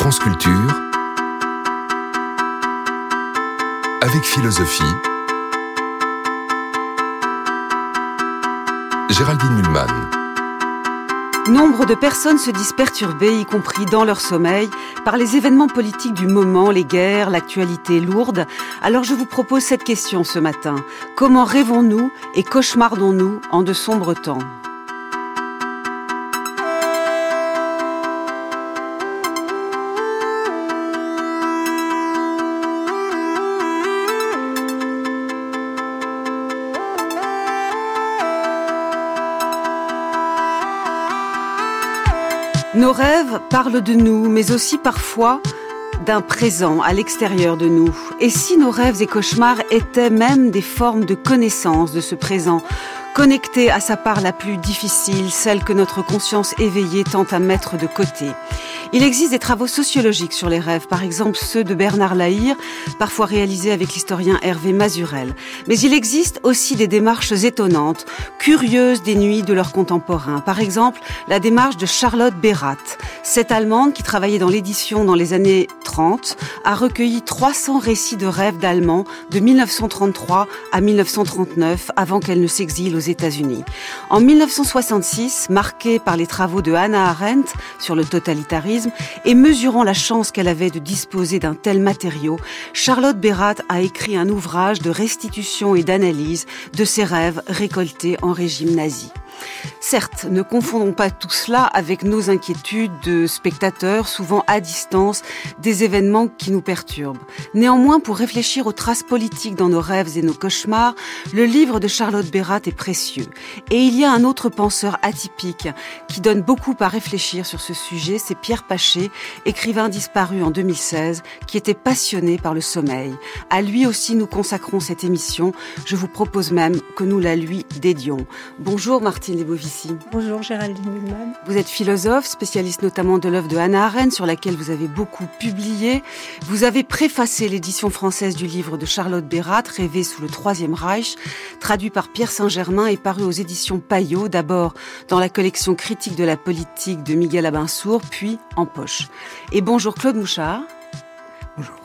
France Culture, avec philosophie, Géraldine Mulman. Nombre de personnes se disent perturbées, y compris dans leur sommeil, par les événements politiques du moment, les guerres, l'actualité lourde. Alors je vous propose cette question ce matin. Comment rêvons-nous et cauchemardons-nous en de sombres temps? Parlent de nous, mais aussi parfois d'un présent à l'extérieur de nous. Et si nos rêves et cauchemars étaient même des formes de connaissance de ce présent, connecté à sa part la plus difficile, celle que notre conscience éveillée tente à mettre de côté. Il existe des travaux sociologiques sur les rêves, par exemple ceux de Bernard Lahire, parfois réalisés avec l'historien Hervé Mazurel. Mais il existe aussi des démarches étonnantes, curieuses des nuits de leurs contemporains. Par exemple, la démarche de Charlotte Bérat. Cette Allemande, qui travaillait dans l'édition dans les années 30, a recueilli 300 récits de rêves d'Allemands de 1933 à 1939, avant qu'elle ne s'exile aux États-Unis. En 1966, marquée par les travaux de Hannah Arendt sur le totalitarisme et mesurant la chance qu'elle avait de disposer d'un tel matériau, Charlotte Bérat a écrit un ouvrage de restitution et d'analyse de ses rêves récoltés en régime nazi. Certes, ne confondons pas tout cela avec nos inquiétudes de spectateurs, souvent à distance, des événements qui nous perturbent. Néanmoins, pour réfléchir aux traces politiques dans nos rêves et nos cauchemars, le livre de Charlotte Bérat est précieux. Et il y a un autre penseur atypique qui donne beaucoup à réfléchir sur ce sujet, c'est Pierre Paché, écrivain disparu en 2016, qui était passionné par le sommeil. À lui aussi, nous consacrons cette émission. Je vous propose même que nous la lui dédions. Bonjour Martine Lebovici. Bonjour Géraldine Mühlmann. Vous êtes philosophe, spécialiste notamment de l'œuvre de Hannah Arendt sur laquelle vous avez beaucoup publié. Vous avez préfacé l'édition française du livre de Charlotte Bérat, Rêver sous le Troisième Reich, traduit par Pierre Saint-Germain et paru aux éditions Payot, d'abord dans la collection critique de la politique de Miguel Abinsour, puis en poche. Et bonjour Claude Mouchard.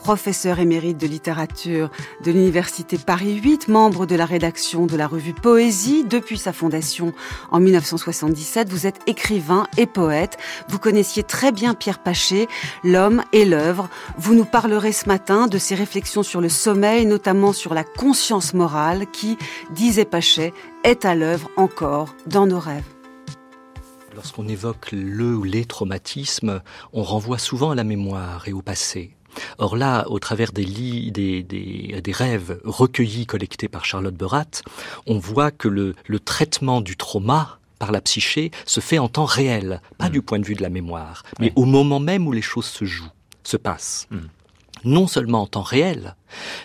Professeur émérite de littérature de l'Université Paris 8, membre de la rédaction de la revue Poésie depuis sa fondation en 1977. Vous êtes écrivain et poète. Vous connaissiez très bien Pierre Paché, l'homme et l'œuvre. Vous nous parlerez ce matin de ses réflexions sur le sommeil, notamment sur la conscience morale qui, disait Paché, est à l'œuvre encore dans nos rêves. Lorsqu'on évoque le ou les traumatismes, on renvoie souvent à la mémoire et au passé. Or là, au travers des, lits, des, des, des, rêves recueillis, collectés par Charlotte Berat, on voit que le, le traitement du trauma par la psyché se fait en temps réel, pas mmh. du point de vue de la mémoire, mais oui. au moment même où les choses se jouent, se passent. Mmh non seulement en temps réel,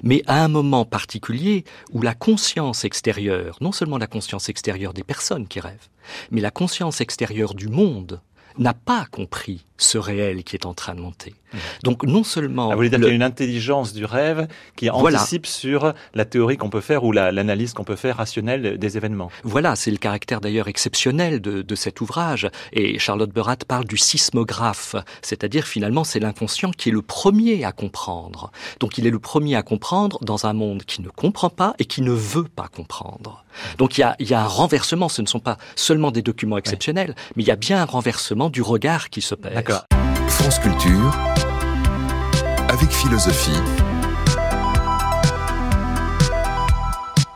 mais à un moment particulier où la conscience extérieure, non seulement la conscience extérieure des personnes qui rêvent, mais la conscience extérieure du monde n'a pas compris ce réel qui est en train de monter. Mmh. Donc non seulement... Ah, vous voulez dire le... qu'il y a une intelligence du rêve qui anticipe voilà. sur la théorie qu'on peut faire ou l'analyse la, qu'on peut faire rationnelle des événements. Voilà, c'est le caractère d'ailleurs exceptionnel de, de, cet ouvrage. Et Charlotte Berat parle du sismographe, c'est-à-dire finalement c'est l'inconscient qui est le premier à comprendre. Donc il est le premier à comprendre dans un monde qui ne comprend pas et qui ne veut pas comprendre. Donc il y a, il y a un renversement, ce ne sont pas seulement des documents exceptionnels, ouais. mais il y a bien un renversement du regard qui se perd. France Culture, avec philosophie.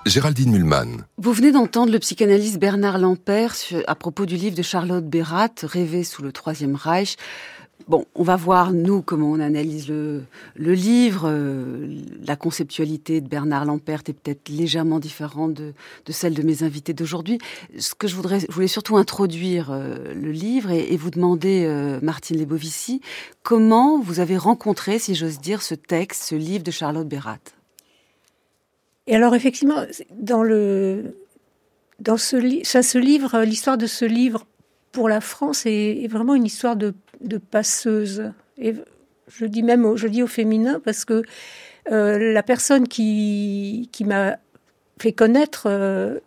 Géraldine Mulman. Vous venez d'entendre le psychanalyste Bernard Lampert à propos du livre de Charlotte Bérat, Rêver sous le Troisième Reich. Bon, on va voir, nous, comment on analyse le, livre. Euh, la conceptualité de Bernard Lampert est peut-être légèrement différente de, celle de mes invités d'aujourd'hui. Ce que je voudrais, je voulais surtout introduire euh, le livre et, vous demander, euh, Martine Lebovici, comment vous avez rencontré, si j'ose dire, ce texte, ce livre de Charlotte Bérat Et alors, effectivement, dans le, dans ce, ça, ce livre, l'histoire de ce livre pour la France est vraiment une histoire de de passeuse. Et je dis même je dis au féminin parce que euh, la personne qui, qui m'a fait connaître euh,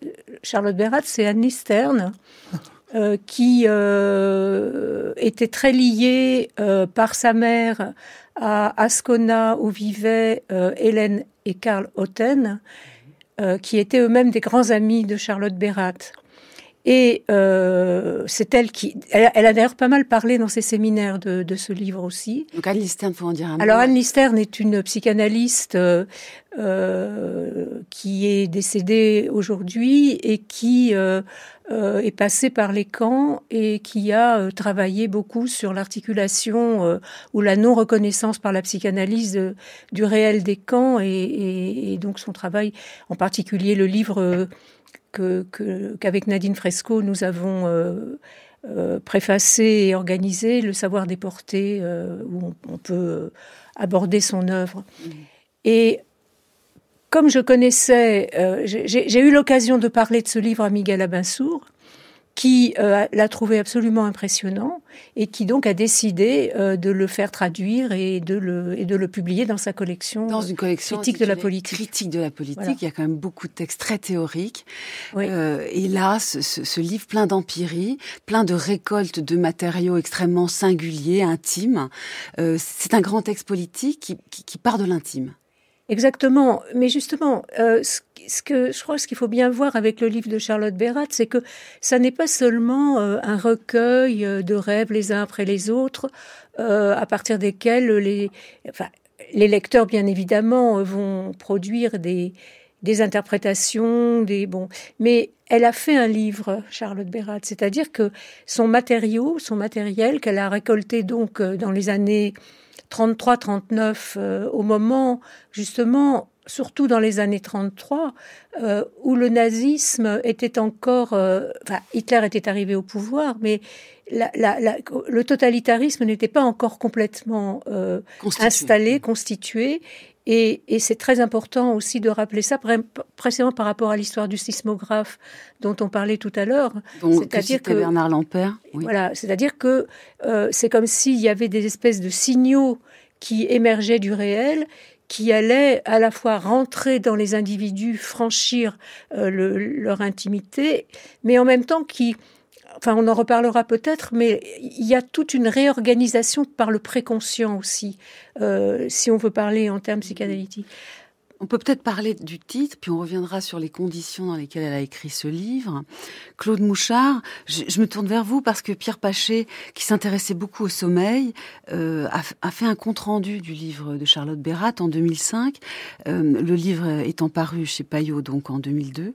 Charlotte Bérat, c'est Annie Stern, qui était très lié par sa mère à Ascona où vivaient Hélène et Karl Otten, qui étaient eux-mêmes des grands amis de Charlotte Bérat. Et euh, c'est elle qui. Elle, a d'ailleurs pas mal parlé dans ses séminaires de, de ce livre aussi. Donc Anne Listerne, faut en dire un mot. Alors Anne Listerne est une psychanalyste euh, euh, qui est décédée aujourd'hui et qui est passée par les camps et qui a travaillé beaucoup sur l'articulation ou la non-reconnaissance par la psychanalyse du réel des camps et, et, et, donc son travail, en particulier le livre qu'avec Nadine Fresco, nous avons euh, euh, préfacé et organisé, Le savoir déporté, euh, où on, peut aborder son œuvre. Mmh. Et comme je connaissais, j'ai eu l'occasion de parler de ce livre à Miguel Abinsour, qui euh, l'a trouvé absolument impressionnant et qui donc a décidé euh, de le faire traduire et de le, et de le publier dans sa collection. Dans une collection critique de la politique. Critique de la politique. Il y a quand même beaucoup de textes très théoriques. Euh, et là, ce, ce, livre plein d'empirie, plein de récoltes de matériaux extrêmement singuliers, intimes. Euh, c'est un grand texte politique qui, qui, qui part de l'intime. Exactement. Mais justement, euh, ce, que je crois ce qu'il faut bien voir avec le livre de Charlotte Bérat, c'est que ça n'est pas seulement euh, un recueil euh, de rêves les uns après les autres, euh, à partir desquels les, enfin, les lecteurs, bien évidemment, vont produire des, des interprétations, des bon. Mais elle a fait un livre, Charlotte Bérat, c'est-à-dire que son matériau, son matériel qu'elle a récolté donc dans les années 33-39, euh, au moment justement, surtout dans les années 33, euh, où le nazisme était encore, euh, enfin Hitler était arrivé au pouvoir, mais la, la, la, le totalitarisme n'était pas encore complètement installé, constitué, et, et c'est très important aussi de rappeler ça, précisément par rapport à l'histoire du sismographe dont on parlait tout à l'heure. C'est-à-dire que, Bernard Lampert. Voilà, c'est-à-dire que euh, c'est comme s'il y avait des espèces de signaux qui émergeaient du réel qui allaient à la fois rentrer dans les individus, franchir euh, le, leur intimité, mais en même temps qui enfin on en reparlera peut-être, mais il y a toute une réorganisation par le préconscient aussi, euh, si on veut parler en termes psychanalytiques. On peut peut-être parler du titre, puis on reviendra sur les conditions dans lesquelles elle a écrit ce livre. Claude Mouchard, je, me tourne vers vous parce que Pierre Paché, qui s'intéressait beaucoup au sommeil, euh, a, fait un compte-rendu du livre de Charlotte Bérat en 2005, euh, le livre étant paru chez Payot donc en 2002.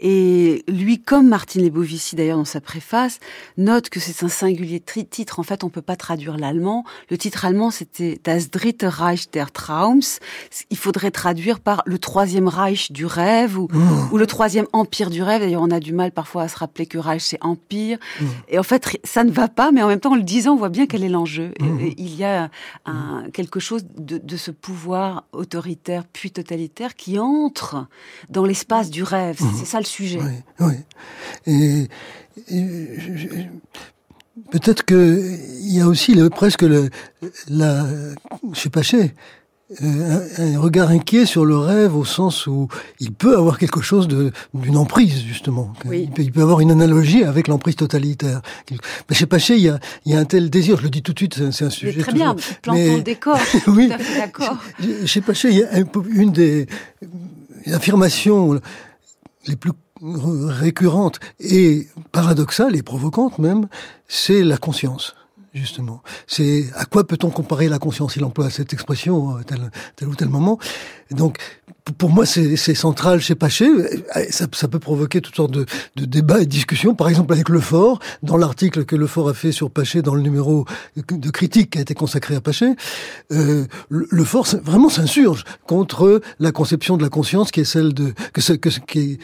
Et lui, comme Martine Lebovici d'ailleurs dans sa préface, note que c'est un singulier titre. En fait, on peut pas traduire l'allemand. Le titre allemand, c'était Das Dritte Reich der Traums. Il faudrait traduire par le troisième Reich du rêve ou, mmh. ou le troisième empire du rêve. D'ailleurs, on a du mal parfois à se rappeler que Reich c'est empire. Mmh. Et en fait, ça ne va pas, mais en même temps, en le disant, on voit bien quel est l'enjeu. Mmh. Il y a un, quelque chose de, de, ce pouvoir autoritaire puis totalitaire qui entre dans l'espace du rêve. C'est ça le sujet. Oui, oui. Et, peut-être que il y a aussi le, presque le, la, je sais pas, un, regard inquiet sur le rêve au sens où il peut avoir quelque chose d'une emprise justement. Il, peut, il, peut, avoir une analogie avec l'emprise totalitaire. Mais chez Paché, il y a, il y a un tel désir. Je le dis tout de suite, c'est un sujet. Très bien, plantons le décor. oui. Tout à fait d'accord. Chez Paché, il y a une des affirmations les plus récurrentes et paradoxales et provocantes même, c'est la conscience justement. C'est à quoi peut-on comparer la conscience Il emploie cette expression à tel, tel ou tel moment? Donc, pour moi, c'est central chez Paché. Ça, ça, peut provoquer toutes sortes de, de, débats et de discussions. Par exemple, avec Lefort, dans l'article que Lefort a fait sur Paché, dans le numéro de critique qui a été consacré à Paché, euh, Lefort vraiment s'insurge contre la conception de la conscience qui est celle de que que,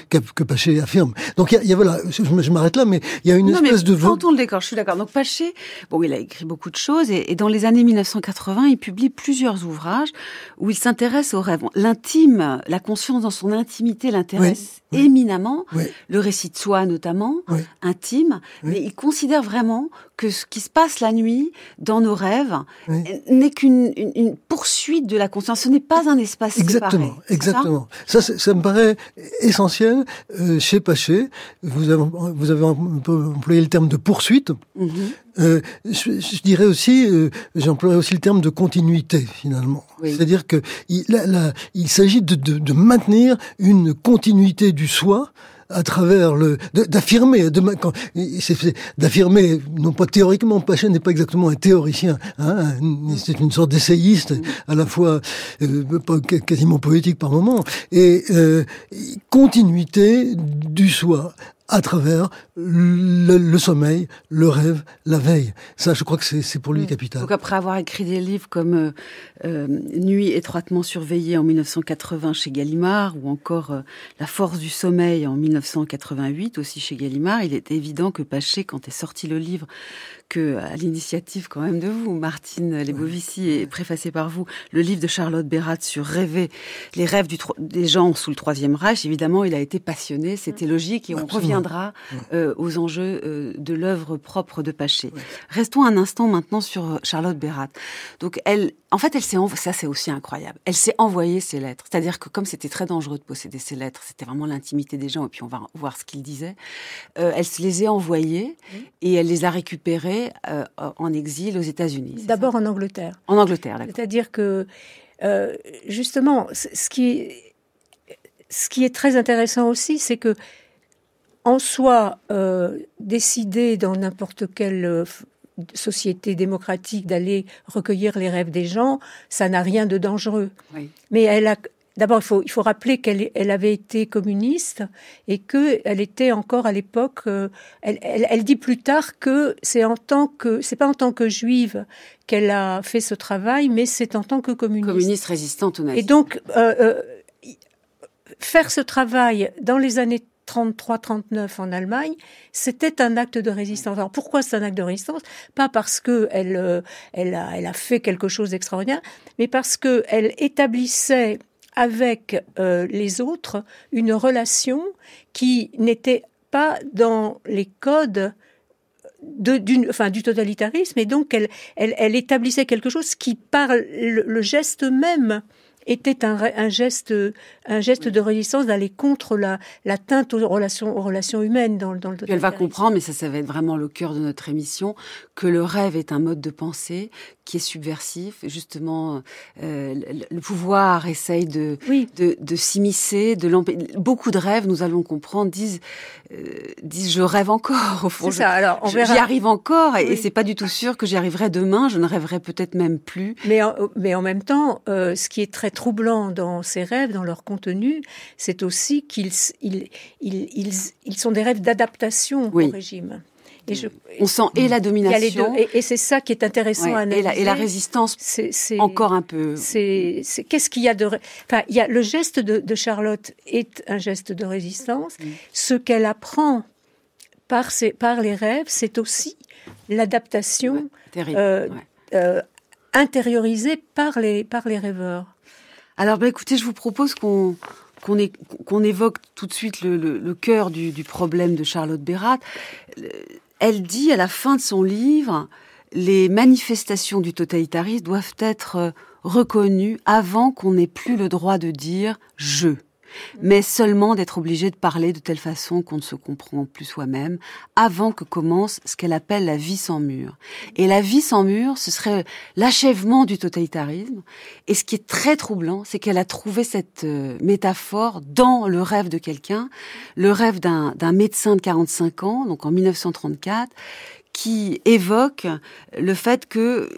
que, que Paché affirme. Donc, il y a, voilà, je, m'arrête là, mais il y a une espèce de... Quand le décor, je suis d'accord. Donc, Paché, bon, il a écrit beaucoup de choses et, et dans les années 1980, il publie plusieurs ouvrages où il s'intéresse aux rêves. L'intime la conscience dans son intimité l'intéresse éminemment, le récit de soi notamment, intime, mais il considère vraiment que ce qui se passe la nuit dans nos rêves n'est qu'une une, poursuite de la conscience. Ce n'est pas un espace exactement, séparé. Exactement. Ça, ça, me paraît essentiel euh, chez Paché. Vous avez, vous avez employé le terme de poursuite. Mhm. Euh, je, dirais aussi, euh, j'emploierais aussi le terme de continuité finalement. C'est-à-dire que il, il s'agit de, de, de maintenir une continuité du soi à travers le d'affirmer d'affirmer non pas théoriquement Pachen n'est pas exactement un théoricien hein, c'est une sorte d'essayiste à la fois euh, quasiment poétique par moment et euh, continuité du soi à travers le, sommeil, le rêve, la veille. Ça, je crois que c'est pour lui capital. Donc après avoir écrit des livres comme euh, euh, Nuit étroitement surveillée en 1980 chez Gallimard ou encore euh, La force du sommeil en 1988 aussi chez Gallimard, il est évident que Paché, quand est sorti le livre que, à l'initiative quand même de vous, Martine Lebovici, et préfacé par vous, le livre de Charlotte Bérat sur rêver les rêves du des gens sous le Troisième Reich, évidemment, il a été passionné, c'était logique, et on reviendra euh, aux enjeux euh, de l'œuvre propre de Paché. Restons un instant maintenant sur euh, Charlotte Bérat. Donc, elle, en fait, elle s'est ça c'est aussi incroyable. Elle s'est envoyée ses lettres, c'est-à-dire que comme c'était très dangereux de posséder ses lettres, c'était vraiment l'intimité des gens, et puis on va voir ce qu'ils disaient. elle se les a envoyées et elle les a récupérées euh, en exil aux États-Unis. D'abord en Angleterre. En Angleterre, C'est-à-dire que, euh, justement, ce qui, ce qui est très intéressant aussi, c'est que, en soi, euh, décider dans n'importe quelle société démocratique d'aller recueillir les rêves des gens, ça n'a rien de dangereux. Mais elle a, D'abord, il faut, il faut rappeler qu'elle elle avait été communiste et qu'elle était encore à l'époque. Euh, elle, elle, elle, dit plus tard que c'est en tant que c'est pas en tant que juive qu'elle a fait ce travail, mais c'est en tant que communiste. Communiste résistante au nazisme. Et donc euh, euh, faire ce travail dans les années 33-39 en Allemagne, c'était un acte de résistance. Alors pourquoi c'est un acte de résistance? Pas parce que elle, elle, a, elle a fait quelque chose d'extraordinaire, mais parce que elle établissait avec euh, les autres une relation qui n'était pas dans les codes du totalitarisme, et donc elle, établissait quelque chose qui, par le geste même était un, geste, un geste de résistance d'aller contre la l'atteinte aux relations, aux relations humaines dans, dans le Elle va comprendre, mais ça, ça va être vraiment le cœur de notre émission, que le rêve est un mode de pensée qui est subversif. Justement, euh, le pouvoir essaye de, de, de s'immiscer, de Beaucoup de rêves, nous allons comprendre, disent, euh, disent je rêve encore. Au fond, ça. Alors, on J'y arrive encore, et, c'est pas du tout sûr que j'y arriverai demain. Je ne rêverai peut-être même plus. Mais en, mais en même temps, euh, ce qui est très troublant dans ces rêves, dans leur contenu, c'est aussi qu'ils ils, ils, ils, sont des rêves d'adaptation au régime. Et je, on sent et la domination et, c'est ça qui est intéressant à analyser. Et la, et la résistance, c'est encore un peu. C'est qu'est-ce qu'il y a de. Enfin, il y a le geste de, de Charlotte est un geste de résistance. Mm. Ce qu'elle apprend par ses, par les rêves, c'est aussi l'adaptation euh, euh, intériorisée par les par les rêveurs. Alors, bah, écoutez, je vous propose qu'on évoque tout de suite le, cœur du, du, problème de Charlotte Bérat. Elle dit à la fin de son livre, les manifestations du totalitarisme doivent être reconnues avant qu'on n'ait plus le droit de dire je mais seulement d'être obligé de parler de telle façon qu'on ne se comprend plus soi-même, avant que commence ce qu'elle appelle la vie sans mur. Et la vie sans mur, ce serait l'achèvement du totalitarisme. Et ce qui est très troublant, c'est qu'elle a trouvé cette euh, métaphore dans le rêve de quelqu'un, le rêve d'un médecin de 45 ans, donc en 1934, qui évoque le fait que,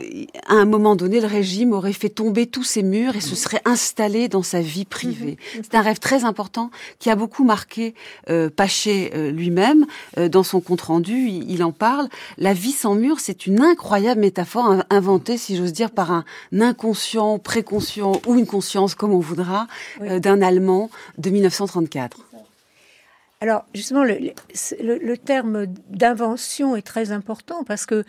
à un moment donné, le régime aurait fait tomber tous ses murs et se serait installé dans sa vie privée. Mhm. C'est un rêve très important qui a beaucoup marqué euh, Paché euh, lui-même. Euh, dans son compte rendu, il, en parle. La vie sans murs, c'est une incroyable métaphore inventée, si j'ose dire, par un inconscient, préconscient ou une conscience, comme on voudra, euh, d'un Allemand de 1934. Alors justement, le, terme d'invention est très important parce que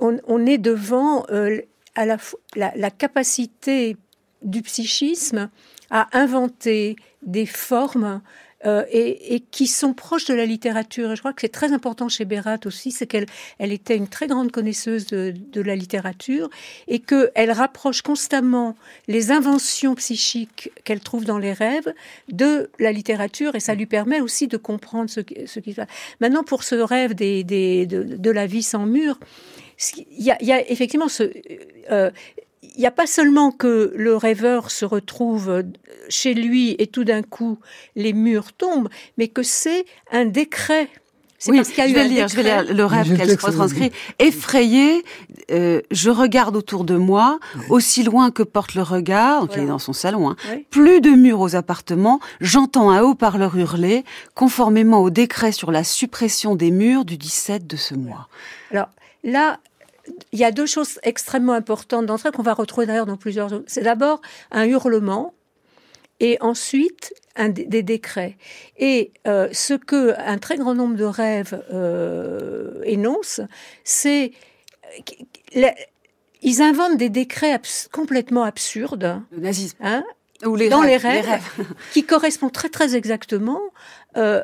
on, est devant euh, la, capacité du psychisme à inventer des formes euh, et, et, qui sont proches de la littérature. Et je crois que c'est très important chez Bérat aussi, c'est qu'elle elle était une très grande connaisseuse de, de la littérature et qu'elle rapproche constamment les inventions psychiques qu'elle trouve dans les rêves de la littérature et ça lui permet aussi de comprendre ce, ce qui se passe. Maintenant, pour ce rêve des, des, de, de, la vie sans mur, il y a, y a effectivement ce... Euh, il n'y a pas seulement que le rêveur se retrouve chez lui et tout d'un coup les murs tombent, mais que c'est un décret. Oui, parce je, vais lire, je vais lire le rêve qu'elle se retranscrit. Effrayé, euh, je regarde autour de moi, aussi loin que porte le regard, donc il est dans son salon, hein, plus de murs aux appartements, j'entends un haut-parleur hurler, conformément au décret sur la suppression des murs du 17 de ce mois. Alors là, il y a deux choses extrêmement importantes dans ça qu'on va retrouver d'ailleurs dans plusieurs. C'est d'abord un hurlement et ensuite un, des décrets. Et euh, ce que un très grand nombre de rêves euh, énoncent, c'est ils inventent des décrets complètement absurdes. Le nazisme. Hein, Ou les dans rêves, les rêves, qui correspondent très très exactement euh,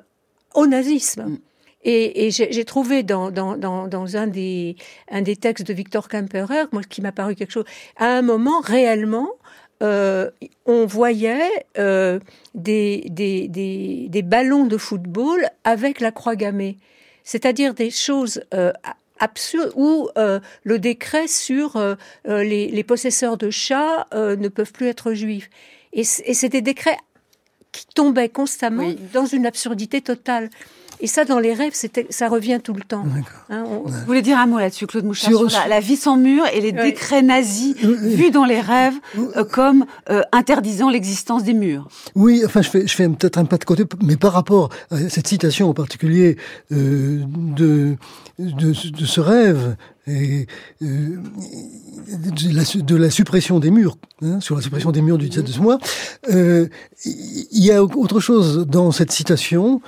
au nazisme. Mm. Et, et j'ai trouvé dans, dans, dans, dans, un, des, un des textes de Victor Kemperer, moi, qui m'a paru quelque chose, à un moment, réellement, euh, on voyait euh, des, des, des, des, ballons de football avec la croix gammée. C'est-à-dire des choses euh, absurdes où euh, le décret sur euh, euh, les, les, possesseurs de chats ne peuvent plus être juifs. Et, et c'est des décrets qui tombaient constamment oui. dans une absurdité totale. Et ça, dans les rêves, ça revient tout le temps. Hein, on... Vous voulez dire un mot là-dessus, Claude Mouchard, sur, sur la, la, vie sans mur et les oui. décrets nazis vus dans les rêves euh, comme euh, interdisant l'existence des murs Oui, enfin, je fais, je fais peut-être un pas de côté, mais par rapport à cette citation en particulier euh, de, de, de, ce rêve, et, euh, de, la, de, la, suppression des murs, hein, sur la suppression des murs du 17 de ce mois, euh, il y a autre chose dans cette citation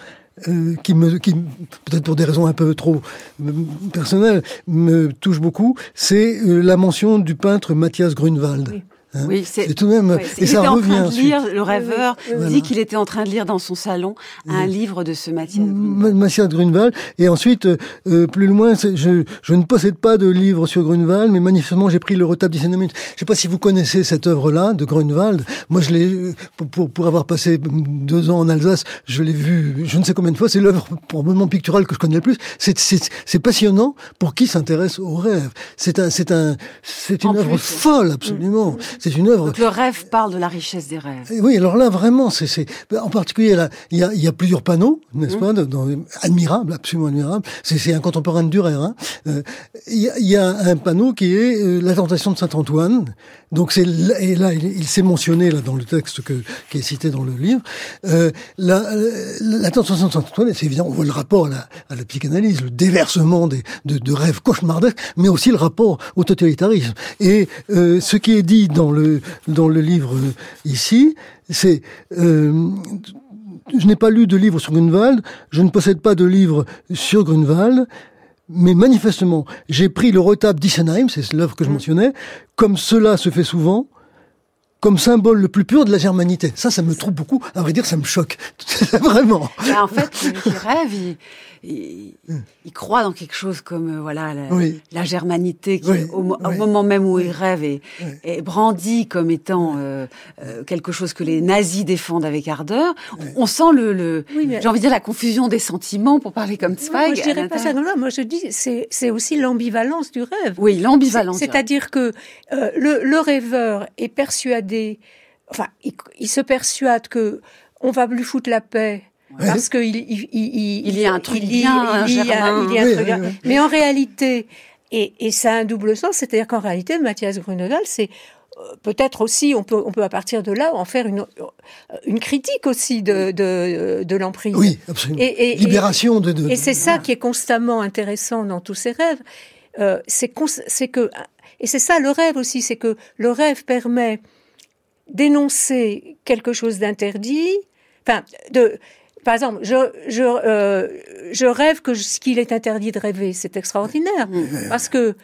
euh, qui me, qui peut-être pour des raisons un peu trop euh, personnelles, me touche beaucoup, c'est euh, la mention du peintre Mathias Grunewald. Hein oui, c'est tout de même. Oui, et ça revient. En train de lire, le rêveur oui, oui, dit qu'il était en train de lire dans son salon un livre de ce Mathias Grunewald. Mathias Grunewald. Et ensuite, euh, plus loin, je, je, ne possède pas de livre sur Grunewald, mais manifestement, j'ai pris le retable du minutes. Je ne sais pas si vous connaissez cette œuvre-là de Grunewald. Moi, je l'ai, pour, pour, pour, avoir passé deux ans en Alsace, je l'ai vu, je ne sais combien de fois. C'est l'œuvre probablement picturale que je connais le plus. C'est passionnant pour qui s'intéresse au rêve. C'est un, c'est un, c'est une œuvre folle, absolument. Mmh. C'est une œuvre. Donc le rêve parle de la richesse des rêves. Et oui, alors là vraiment, c'est en particulier là, il y a, il y a plusieurs panneaux, n'est-ce mmh. pas, dans, admirables, absolument admirables. C'est un contemporain de Durer. Hein. Euh, il, y a, il, y a, un panneau qui est euh, la tentation de saint Antoine. Donc c'est et là il, il s'est mentionné là dans le texte que, qui est cité dans le livre. Euh, la, la tentation de saint Antoine, c'est évident, on voit le rapport à la, à la psychanalyse, le déversement des, de, de rêves cauchemardesques, mais aussi le rapport au totalitarisme. Et euh, ce qui est dit dans le dans le livre ici, c'est euh, je n'ai pas lu de livre sur Grunewald, je ne possède pas de livre sur Grunewald, mais manifestement, j'ai pris le retable d'Issenheim, c'est l'œuvre que je mmh. mentionnais, comme cela se fait souvent, comme symbole le plus pur de la germanité. Ça, ça me trouve beaucoup. À vrai dire, ça me choque. Vraiment. Bah, en fait, le rêve, il, il, il, croit dans quelque chose comme euh, voilà la, oui. la germanité qui, oui. au, au oui. moment même où il rêve est, est brandi comme étant euh, euh, quelque chose que les nazis défendent avec ardeur. On sent le, le mais... j'ai envie de dire la confusion des sentiments pour parler comme Zweig. Moi, je dirais pas ça. Non, non, moi je dis c'est c'est aussi l'ambivalence du rêve. Oui, l'ambivalence. C'est-à-dire que euh, le, le rêveur est persuadé, enfin, il, il se persuade que on va lui foutre la paix parce qu'il il, il, il, y a un truc il, bien, il, il, y a, il y a un truc bien. Mais en réalité, et, et ça a un double sens, c'est-à-dire qu'en réalité, Mathias Grunewald, c'est peut-être aussi, on peut, on peut à partir de là en faire une, une critique aussi de, de, de l'emprise. Oui, absolument. Et, et Libération de. de et c'est ça qui est constamment intéressant dans tous ces rêves, euh, c'est que et c'est ça le rêve aussi, c'est que le rêve permet d'énoncer quelque chose d'interdit, enfin de par exemple, je, je, euh, je rêve que ce qu'il est interdit de rêver, c'est extraordinaire. Parce que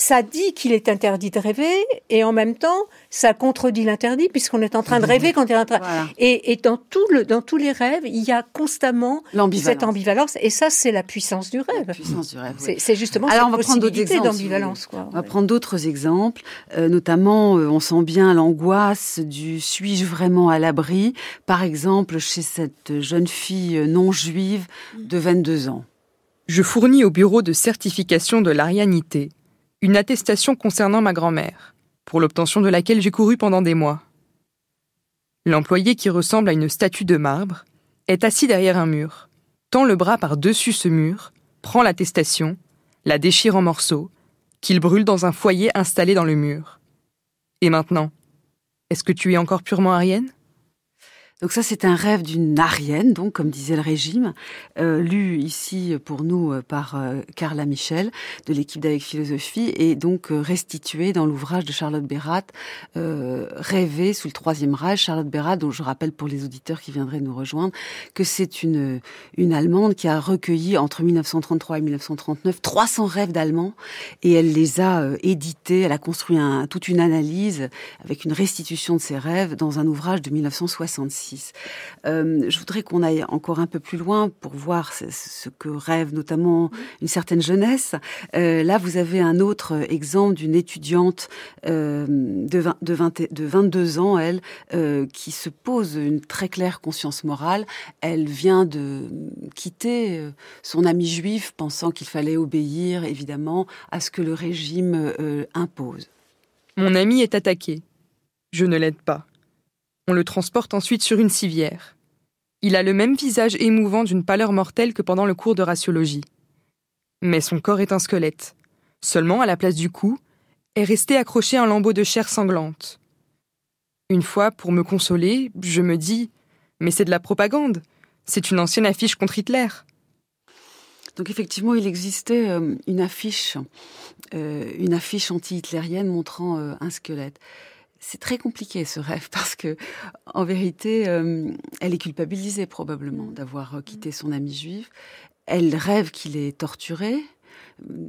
ça dit qu'il est interdit de rêver et en même temps, ça contredit l'interdit puisqu'on est en train de rêver quand on est en train. Et, dans tout le, dans tous les rêves, il y a constamment cette ambivalence et ça, c'est la puissance du rêve. La puissance du rêve. C'est justement Alors, cette on va prendre d'autres exemples. d'ambivalence. On va prendre d'autres exemples, euh, notamment, euh, on sent bien l'angoisse du suis-je vraiment à l'abri, par exemple chez cette jeune fille non juive de 22 ans. Je fournis au bureau de certification de l'arianité une attestation concernant ma grand-mère, pour l'obtention de laquelle j'ai couru pendant des mois. L'employé qui ressemble à une statue de marbre est assis derrière un mur, tend le bras par-dessus ce mur, prend l'attestation, la déchire en morceaux, qu'il brûle dans un foyer installé dans le mur. Et maintenant, est-ce que tu es encore purement arienne? Donc ça, c'est un rêve d'une arienne, donc comme disait le régime, euh, lu ici pour nous euh, par euh, Carla Michel de l'équipe d'Avec Philosophie et donc restitué dans l'ouvrage de Charlotte Bérat, Rêver sous le Troisième Reich. Charlotte Bérat, dont je rappelle pour les auditeurs qui viendraient nous rejoindre, que c'est une, une Allemande qui a recueilli entre 1933 et 1939 300 rêves d'Allemands et elle les a édités, elle a construit un, toute une analyse avec une restitution de ces rêves dans un ouvrage de 1966. Euh, je voudrais qu'on aille encore un peu plus loin pour voir ce, que rêve notamment une certaine jeunesse. Euh, là, vous avez un autre exemple d'une étudiante euh, de, de, 22 ans, elle, qui se pose une très claire conscience morale. Elle vient de quitter son ami juif, pensant qu'il fallait obéir, évidemment, à ce que le régime impose. Mon ami est attaqué. Je ne l'aide pas. On le transporte ensuite sur une civière. Il a le même visage émouvant d'une pâleur mortelle que pendant le cours de raciologie. Mais son corps est un squelette. Seulement, à la place du cou, est resté accroché un lambeau de chair sanglante. Une fois, pour me consoler, je me dis Mais c'est de la propagande. C'est une ancienne affiche contre Hitler. Donc effectivement, il existait euh, une affiche, euh, une affiche anti-hitlérienne montrant euh, un squelette c'est très compliqué ce rêve parce que, en vérité, euh, elle est culpabilisée probablement d'avoir euh, quitté son ami juif. Elle rêve qu'il est torturé, euh,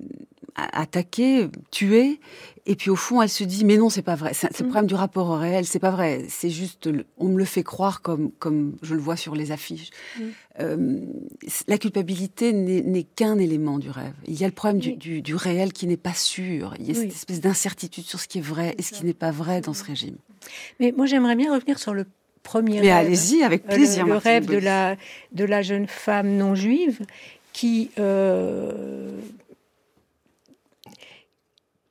attaqué, tué, et puis au fond, elle se dit mais non, c'est pas vrai. C'est le mm. problème du rapport au réel. C'est pas vrai. C'est juste, on me le fait croire comme comme je le vois sur les affiches. Mm. Euh, la culpabilité n'est qu'un élément du rêve. Il y a le problème du, du, réel qui n'est pas sûr. Il y a cette espèce d'incertitude sur ce qui est vrai et ce qui n'est pas vrai dans ce régime. Mais moi, j'aimerais bien revenir sur le premier Mais allez-y, avec euh, plaisir. le, rêve de la, de la jeune femme non juive qui euh,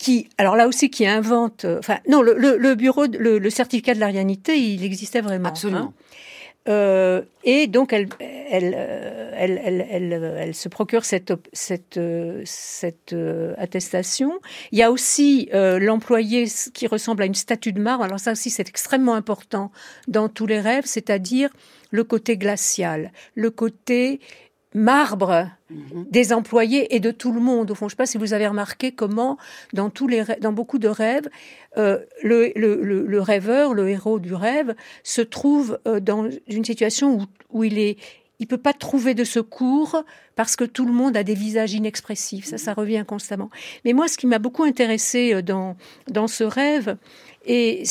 qui, alors là aussi, qui invente, euh, enfin, non, le, le, bureau, le, le, certificat de l'arianité, il existait vraiment. Hein. Absolument. Euh, et donc, elle, elle, euh, elle, elle, elle, se procure cette, cette, cette attestation. Il y a aussi l'employé qui ressemble à une statue de marbre. Alors ça aussi, c'est extrêmement important dans tous les rêves, c'est-à-dire le côté glacial, le côté marbre mhm. des employés et de tout le monde. Au fond, je ne sais pas si vous avez remarqué comment, dans, tous les, dans beaucoup de rêves, euh, le, le, rêveur, le héros du rêve, se trouve euh, dans une situation où, où il est, il peut pas trouver de secours parce que tout le monde a des visages inexpressifs. Ça, ça revient constamment. Mais moi, ce qui m'a beaucoup intéressé euh, dans, dans ce rêve, et,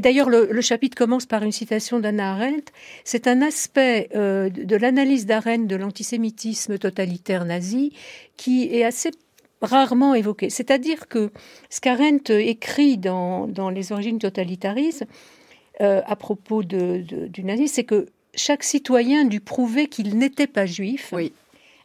d'ailleurs, le, chapitre commence par une citation d'Anna Arendt. C'est un aspect euh, de l'analyse d'Arendt de l'antisémitisme totalitaire nazi qui est assez rarement évoqué. C'est-à-dire que ce qu'Arendt écrit dans, dans, Les origines totalitaristes euh, à propos du nazisme, c'est que chaque citoyen dut prouver qu'il n'était pas juif. Oui.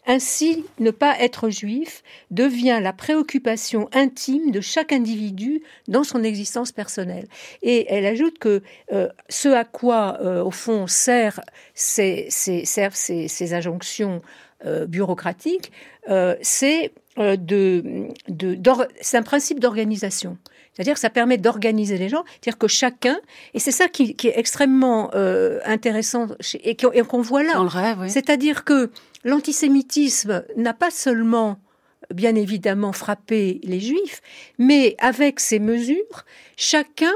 Ainsi, ne pas être juif devient la préoccupation intime de chaque individu dans son existence personnelle. Et elle ajoute que euh, ce à quoi, euh, au fond, servent ces, ces, injonctions euh, bureaucratiques, c'est de, un principe d'organisation. C'est-à-dire que ça permet d'organiser les gens, c'est-à-dire que chacun, et c'est ça qui, est extrêmement intéressant et qu'on voit là. C'est-à-dire que l'antisémitisme n'a pas seulement bien évidemment frappé les juifs, mais avec ces mesures, chacun,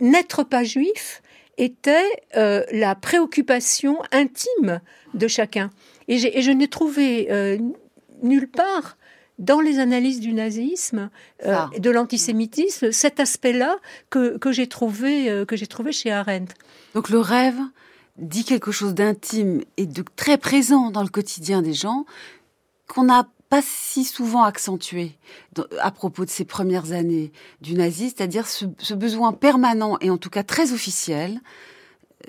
n'être pas juif, était euh, la préoccupation intime de chacun. Et, je n'ai trouvé euh, nulle part dans les analyses du nazisme, euh, de l'antisémitisme, cet aspect-là que, que j'ai trouvé, euh, que j'ai trouvé chez Arendt. Donc le rêve dit quelque chose d'intime et de très présent dans le quotidien des gens qu'on n'a pas si souvent accentué à propos de ces premières années du nazisme, c'est-à-dire ce, besoin permanent et en tout cas très officiel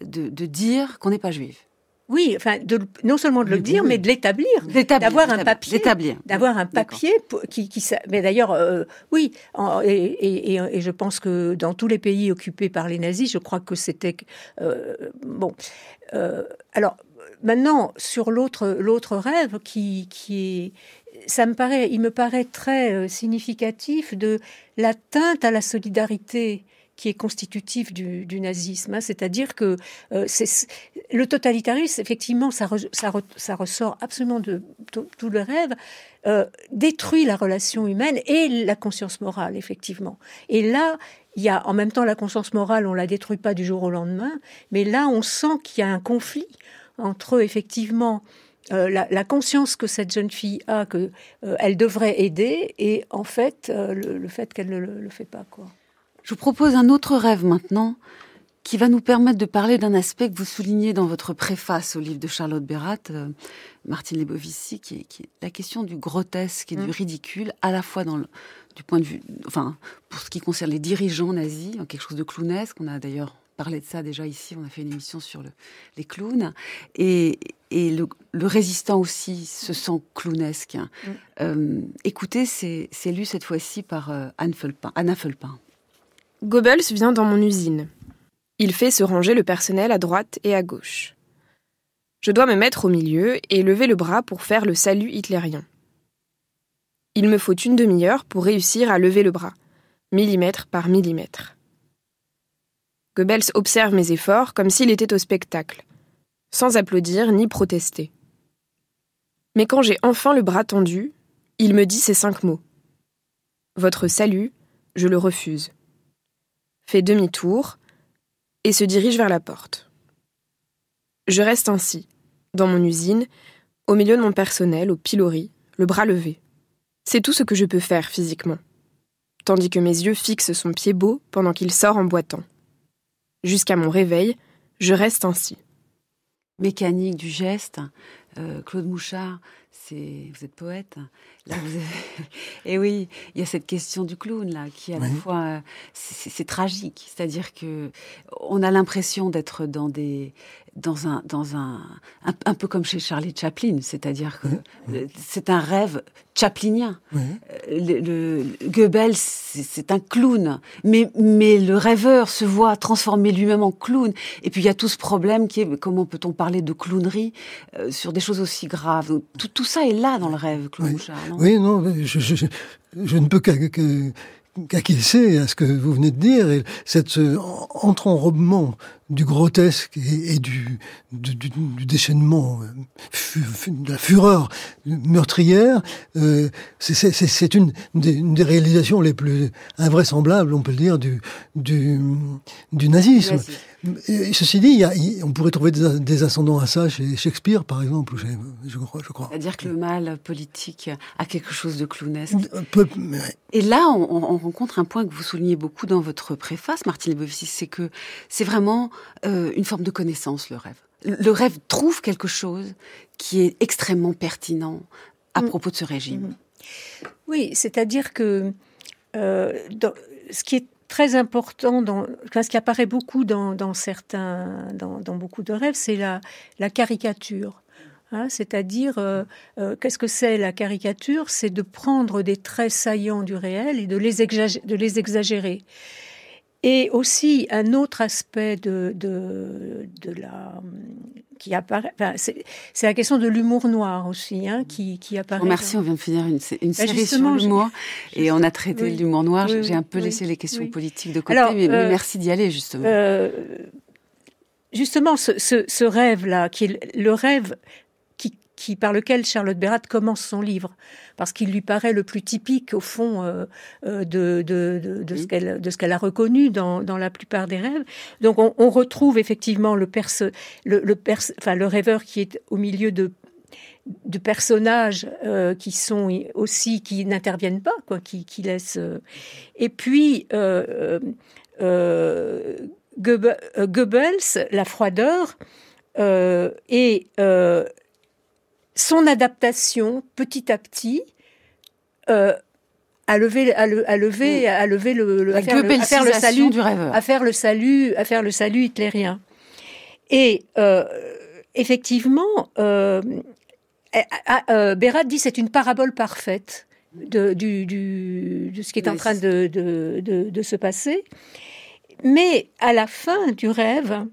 de, de dire qu'on n'est pas juif. Oui, enfin, de, non seulement de le dire, mais de l'établir, d'avoir un papier, d'avoir un papier qui, qui, mais d'ailleurs, euh, oui, et, et, je pense que dans tous les pays occupés par les nazis, je crois que c'était euh, bon. Euh, alors maintenant, sur l'autre l'autre rêve qui qui est, ça me paraît, il me paraît très significatif de l'atteinte à la solidarité qui est constitutif du, nazisme. Hein. C'est-à-dire que euh, le totalitarisme, effectivement, ça, ressort absolument de tout le rêve, euh, détruit la relation humaine et la conscience morale, effectivement. Et là, il y a en même temps la conscience morale, on la détruit pas du jour au lendemain, mais là, on sent qu'il y a un conflit entre effectivement euh, la, conscience que cette jeune fille a, que elle devrait aider, et en fait le, fait qu'elle ne le, le, fait pas, quoi. Je vous propose un autre rêve maintenant qui va nous permettre de parler d'un aspect que vous soulignez dans votre préface au livre de Charlotte Bérat, euh, Martine Lebovici, qui est, la question du grotesque et du mm. ridicule, à la fois dans le, du point de vue, enfin, pour ce qui concerne les dirigeants nazis, quelque chose de clownesque. On a d'ailleurs parlé de ça déjà ici, on a fait une émission sur le, les clowns. Et, et le, résistant aussi se sent clownesque. Mm. Euh, écoutez, c'est lu cette fois-ci par euh, Anne Felpin, Anna Felpin. Goebbels vient dans mon usine. Il fait se ranger le personnel à droite et à gauche. Je dois me mettre au milieu et lever le bras pour faire le salut hitlérien. Il me faut une demi-heure pour réussir à lever le bras, millimètre par millimètre. Goebbels observe mes efforts comme s'il était au spectacle, sans applaudir ni protester. Mais quand j'ai enfin le bras tendu, il me dit ces cinq mots. Votre salut, je le refuse fait demi-tour et se dirige vers la porte. Je reste ainsi, dans mon usine, au milieu de mon personnel, au pilori, le bras levé. C'est tout ce que je peux faire physiquement, tandis que mes yeux fixent son pied beau pendant qu'il sort en boitant. Jusqu'à mon réveil, je reste ainsi. Mécanique du geste, euh, Claude Mouchard, c'est vous êtes poète. Et oui, il y a cette question du clown là, qui à la fois c'est tragique, c'est-à-dire que on a l'impression d'être dans des dans un dans un un, peu comme chez Charlie Chaplin, c'est-à-dire que c'est un rêve chaplinien. Euh, le, le, Goebbels, c'est un clown, mais mais le rêveur se voit transformer lui-même en clown. Et puis il y a tout ce problème qui est comment peut-on parler de clownerie euh, sur des choses aussi graves? Tout, tout ça est là dans le rêve, Claude oui. Oui, non, je, ne peux qu'acquiescer à ce que vous venez de dire, et cette entre-enrobement du grotesque et, du, du, du, déchaînement, euh, de la fureur meurtrière, euh, c'est une, une, des réalisations les plus invraisemblables, on peut le dire, du, du, du nazisme. ceci dit, on pourrait trouver des, ascendants à ça chez Shakespeare, par exemple, je, crois. Je crois. C'est-à-dire que le mal politique a quelque chose de clownesque. Et là, on, on, rencontre un point que vous soulignez beaucoup dans votre préface, Martine Lebovici, c'est que c'est vraiment euh, une forme de connaissance, le rêve. Le rêve trouve quelque chose qui est extrêmement pertinent à mm. propos de ce régime. Mm. Oui, c'est-à-dire que euh, ce qui est très important, dans, ce qui apparaît beaucoup dans, certains, dans, beaucoup de rêves, c'est la, la caricature. Hein. C'est-à-dire, euh, qu'est-ce que c'est la caricature? C'est de prendre des traits saillants du réel et de les, de les exagérer. Et aussi un autre aspect de, de, de la qui apparaît, enfin, c'est la question de l'humour noir aussi, hein, qui, qui apparaît. merci, on vient de finir une, une bah, série sur l'humour et on a traité l'humour noir. J'ai un peu laissé les questions politiques de côté, mais, euh, merci d'y aller justement. Euh, justement, ce, ce, ce rêve-là, qui est le rêve qui, par lequel Charlotte Bérat commence son livre, parce qu'il lui paraît le plus typique, au fond, euh, euh, de, de, de, ce qu'elle a reconnu dans, dans, la plupart des rêves. Donc, on, on retrouve effectivement le, perse, le, le, enfin, le rêveur qui est au milieu de de personnages euh, qui sont aussi qui n'interviennent pas, quoi, qui, qui laissent. Euh, et puis euh, Goebbels, la froideur et son adaptation petit à petit. à lever, à, lever, à lever le, à faire, le, faire le salut du rêveur. à faire le salut, à faire le salut hitlérien. Et effectivement, eh, ah, ah, euh, Bérat dit c'est une parabole parfaite de, ce qui est en train de, se passer. Mais à la fin du rêve,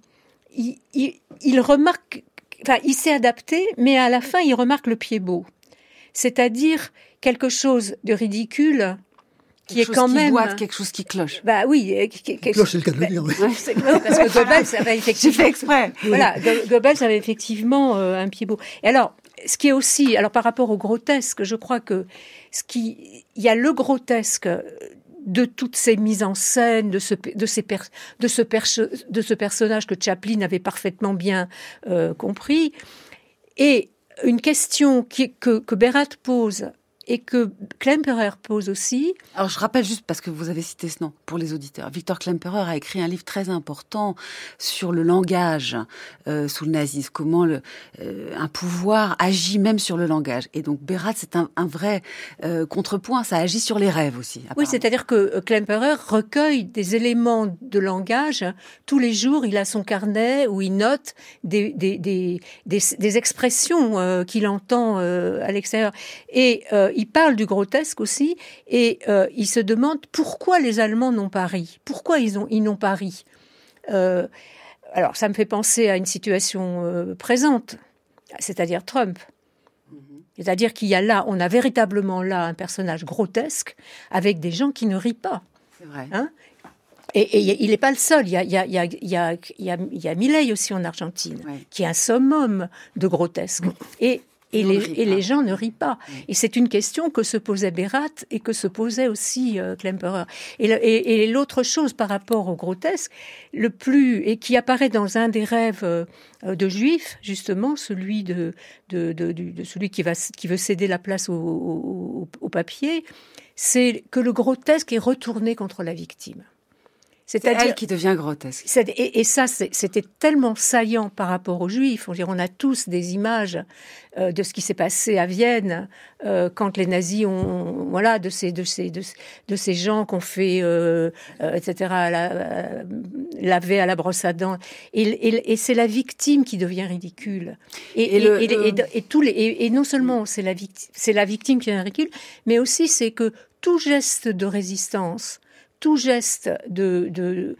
il, remarque, enfin, il s'est adapté, mais à la fin, il remarque le pied beau. C'est-à-dire quelque chose de ridicule qui est quand même boite, quelque chose qui cloche. Bah oui, quelque... cloche, c'est le cas de le dire. Oui. parce que Goebbels avait effectivement. J'ai fait exprès. Voilà, Goebbels avait effectivement euh, un pied beau. Et alors, ce qui est aussi, alors par rapport au grotesque, je crois que ce qui, il y a le grotesque de toutes ces mises en scène, de ce, de ces de ce, de ce personnage que Chaplin avait parfaitement bien euh, compris, et une question que, que Berat pose et que Klemperer pose aussi. Alors je rappelle juste parce que vous avez cité ce nom pour les auditeurs. Victor Klemperer a écrit un livre très important sur le langage euh, sous le nazisme, comment le, euh, un pouvoir agit même sur le langage. Et donc Berat c'est un, un, vrai euh, contrepoint, ça agit sur les rêves aussi. Oui, c'est-à-dire que Klemperer recueille des éléments de langage. Tous les jours, il a son carnet où il note des, des, des, des, des expressions qu'il entend à l'extérieur. Et il parle du grotesque aussi, et euh, il se demande pourquoi les Allemands n'ont pas ri, pourquoi ils ont ils n'ont pas ri. Euh, alors ça me fait penser à une situation euh, présente, c'est-à-dire Trump. Mm-hmm. C'est-à-dire qu'il y a là, on a véritablement là un personnage grotesque avec des gens qui ne rient pas. C'est vrai. Hein et, il n'est pas le seul. Il y a, il y a, il y a, il y a, il y a Milley aussi en Argentine, qui est un summum de grotesque. Et et, les, gens ne rient pas. Et c'est une question que se posait Berat et que se posait aussi euh, Klemperer. Et, l'autre chose par rapport au grotesque, le plus et qui apparaît dans un des rêves euh, de Juifs, justement, celui de, de, celui qui va qui veut céder la place au papier, c'est que le grotesque est retourné contre la victime. C'est elle qui devient grotesque. Et, ça, c'était tellement saillant par rapport aux Juifs. On, on a tous des images euh, de ce qui s'est passé à Vienne euh, quand les nazis ont, voilà, de ces, de ces, de, ces gens qu'on fait, euh, etc., la, laver à la brosse à dents. Et, c'est la victime qui devient ridicule. Et, et, tous les, et, non seulement c'est la, c'est la victime qui devient ridicule, mais aussi c'est que tout geste de résistance tout geste de, euh,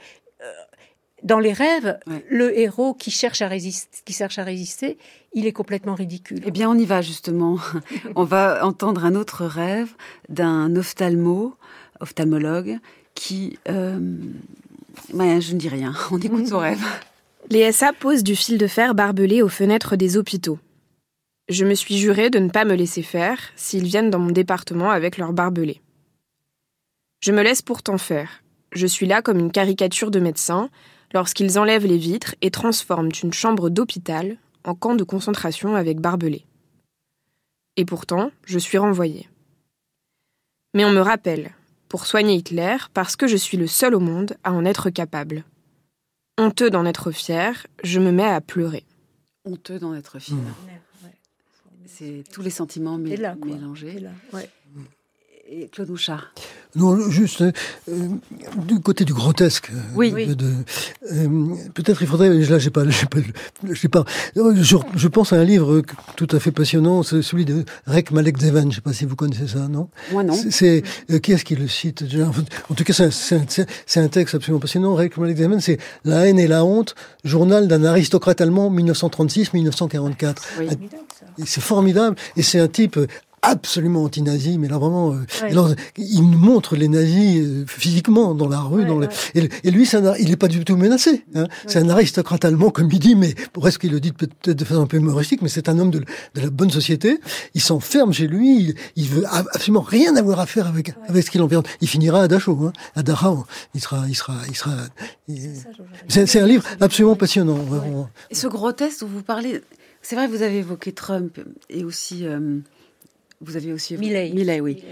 dans les rêves, le héros qui cherche à résister, qui cherche à résister, il est complètement ridicule. Eh bien, on y va justement. on va entendre un autre rêve d'un ophtalmo, ophtalmologue, qui. Euh... je ne dis rien. On écoute son rêve. Les SA posent du fil de fer barbelé aux fenêtres des hôpitaux. Je me suis juré de ne pas me laisser faire s'ils viennent dans mon département avec leurs barbelés. Je me laisse pourtant faire. Je suis là comme une caricature de médecin lorsqu'ils enlèvent les vitres et transforment une chambre d'hôpital en camp de concentration avec barbelés. Et pourtant, je suis renvoyé. Mais on me rappelle, pour soigner Hitler, parce que je suis le seul au monde à en être capable. Honteux d'en être fier, je me mets à pleurer. Honteux d'en être fier. Mmh. C'est tous les sentiments mélangés et Claude Houchard Non, juste euh, du côté du grotesque. Oui. Euh, peut-être il faudrait. Là, j'ai pas, j'ai pas. Je, pense à un livre tout à fait passionnant, c'est celui de Rek Malek Zevan. Je sais pas si vous connaissez ça, non? Moi non. C'est euh, qui est-ce qui le cite? En tout cas, c'est un, texte absolument passionnant. Rek Malek Zevan, c'est La haine et la honte, journal d'un aristocrate allemand 1936-1944. Oui. C'est formidable et c'est un type absolument anti-nazi, mais là vraiment, euh, il nous montre les nazis euh, physiquement dans la rue, dans et, lui, il n'est pas du tout menacé. Hein. C'est un aristocrate allemand, comme il dit, mais presque il le dit peut-être de façon un peu humoristique, mais c'est un homme de, la bonne société. Il s'enferme chez lui, il, veut absolument rien avoir à faire avec avec ce qu'il environne. Il finira à Dachau, hein, à Dachau. Il sera, il sera, il sera. C'est un livre absolument passionnant. Et ce grotesque dont vous parlez, C'est vrai, vous avez évoqué Trump et aussi, euh, vous avez aussi Milley. Milley, oui.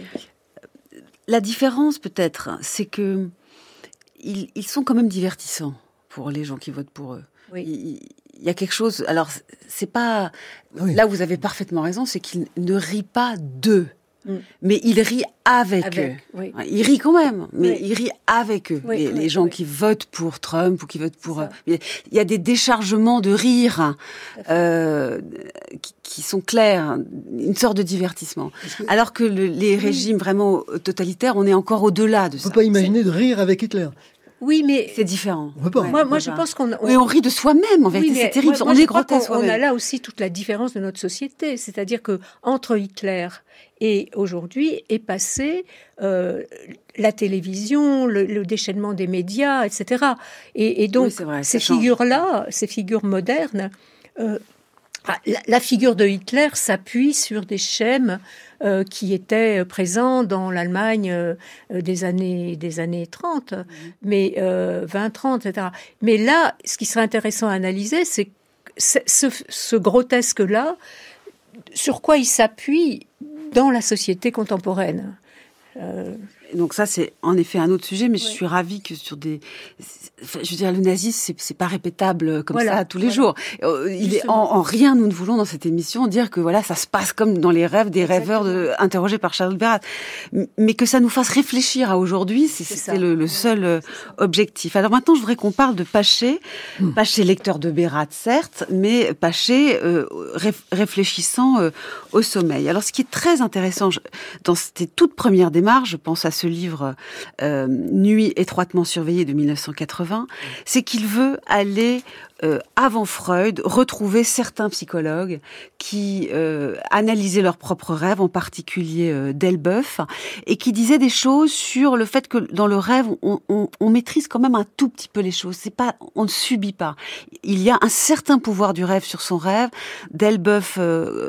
La différence peut-être, c'est que ils, ils, sont quand même divertissants pour les gens qui votent pour eux. Oui. Il, y a quelque chose. Alors, c'est pas. Là, vous avez parfaitement raison, c'est qu'il ne rit pas d'eux. Mm. Mais il rit avec, eux. Il rit quand même, mais il rit avec eux. les, gens qui votent pour Trump ou qui votent pour... Euh, il y a des déchargements de rire euh, qui, sont clairs, une sorte de divertissement. Alors que les régimes vraiment totalitaires, on est encore au-delà de ça. On peut pas imaginer de rire avec Hitler. Oui, mais c'est différent. moi, moi je pense qu'on. On... on rit de soi-même. En fait, c'est terrible. on est grotesque. On, a là aussi toute la différence de notre société, c'est-à-dire que entre Hitler et aujourd'hui est passé euh, la télévision, le, déchaînement des médias, etc. Et, donc ces figures-là, ces figures modernes. Euh, ah, la, figure de Hitler s'appuie sur des schèmes euh, qui étaient présents dans l'Allemagne euh, des années des années 30, mhm. mais 20-30, etc. Mais là, ce qui serait intéressant à analyser, c'est ce, ce grotesque-là, sur quoi il s'appuie dans la société contemporaine? Euh, donc ça, c'est en effet un autre sujet, mais je suis ravie que sur des... je veux dire, le nazisme, c'est pas répétable comme ça tous les jours. Euh, il est en, rien, nous ne voulons dans cette émission dire que voilà, ça se passe comme dans les rêves des rêveurs de, interrogés par Charles Berat. Mais que ça nous fasse réfléchir à aujourd'hui, c'est le, le, seul euh, objectif. Alors maintenant, je voudrais qu'on parle de Paché. Hmm. Paché, lecteur de Berat, certes, mais Paché euh, réfléchissant au sommeil. Alors ce qui est très intéressant dans ces toutes premières démarches, je pense à ce livre euh, Nuit étroitement surveillée de 1980, c'est qu'il veut aller euh, avant Freud, retrouver certains psychologues qui euh, analysaient leurs propres rêves, en particulier euh, Delbeuf, et qui disaient des choses sur le fait que dans le rêve, on, maîtrise quand même un tout petit peu les choses. C'est pas, on ne subit pas. Il y a un certain pouvoir du rêve sur son rêve. Delbeuf,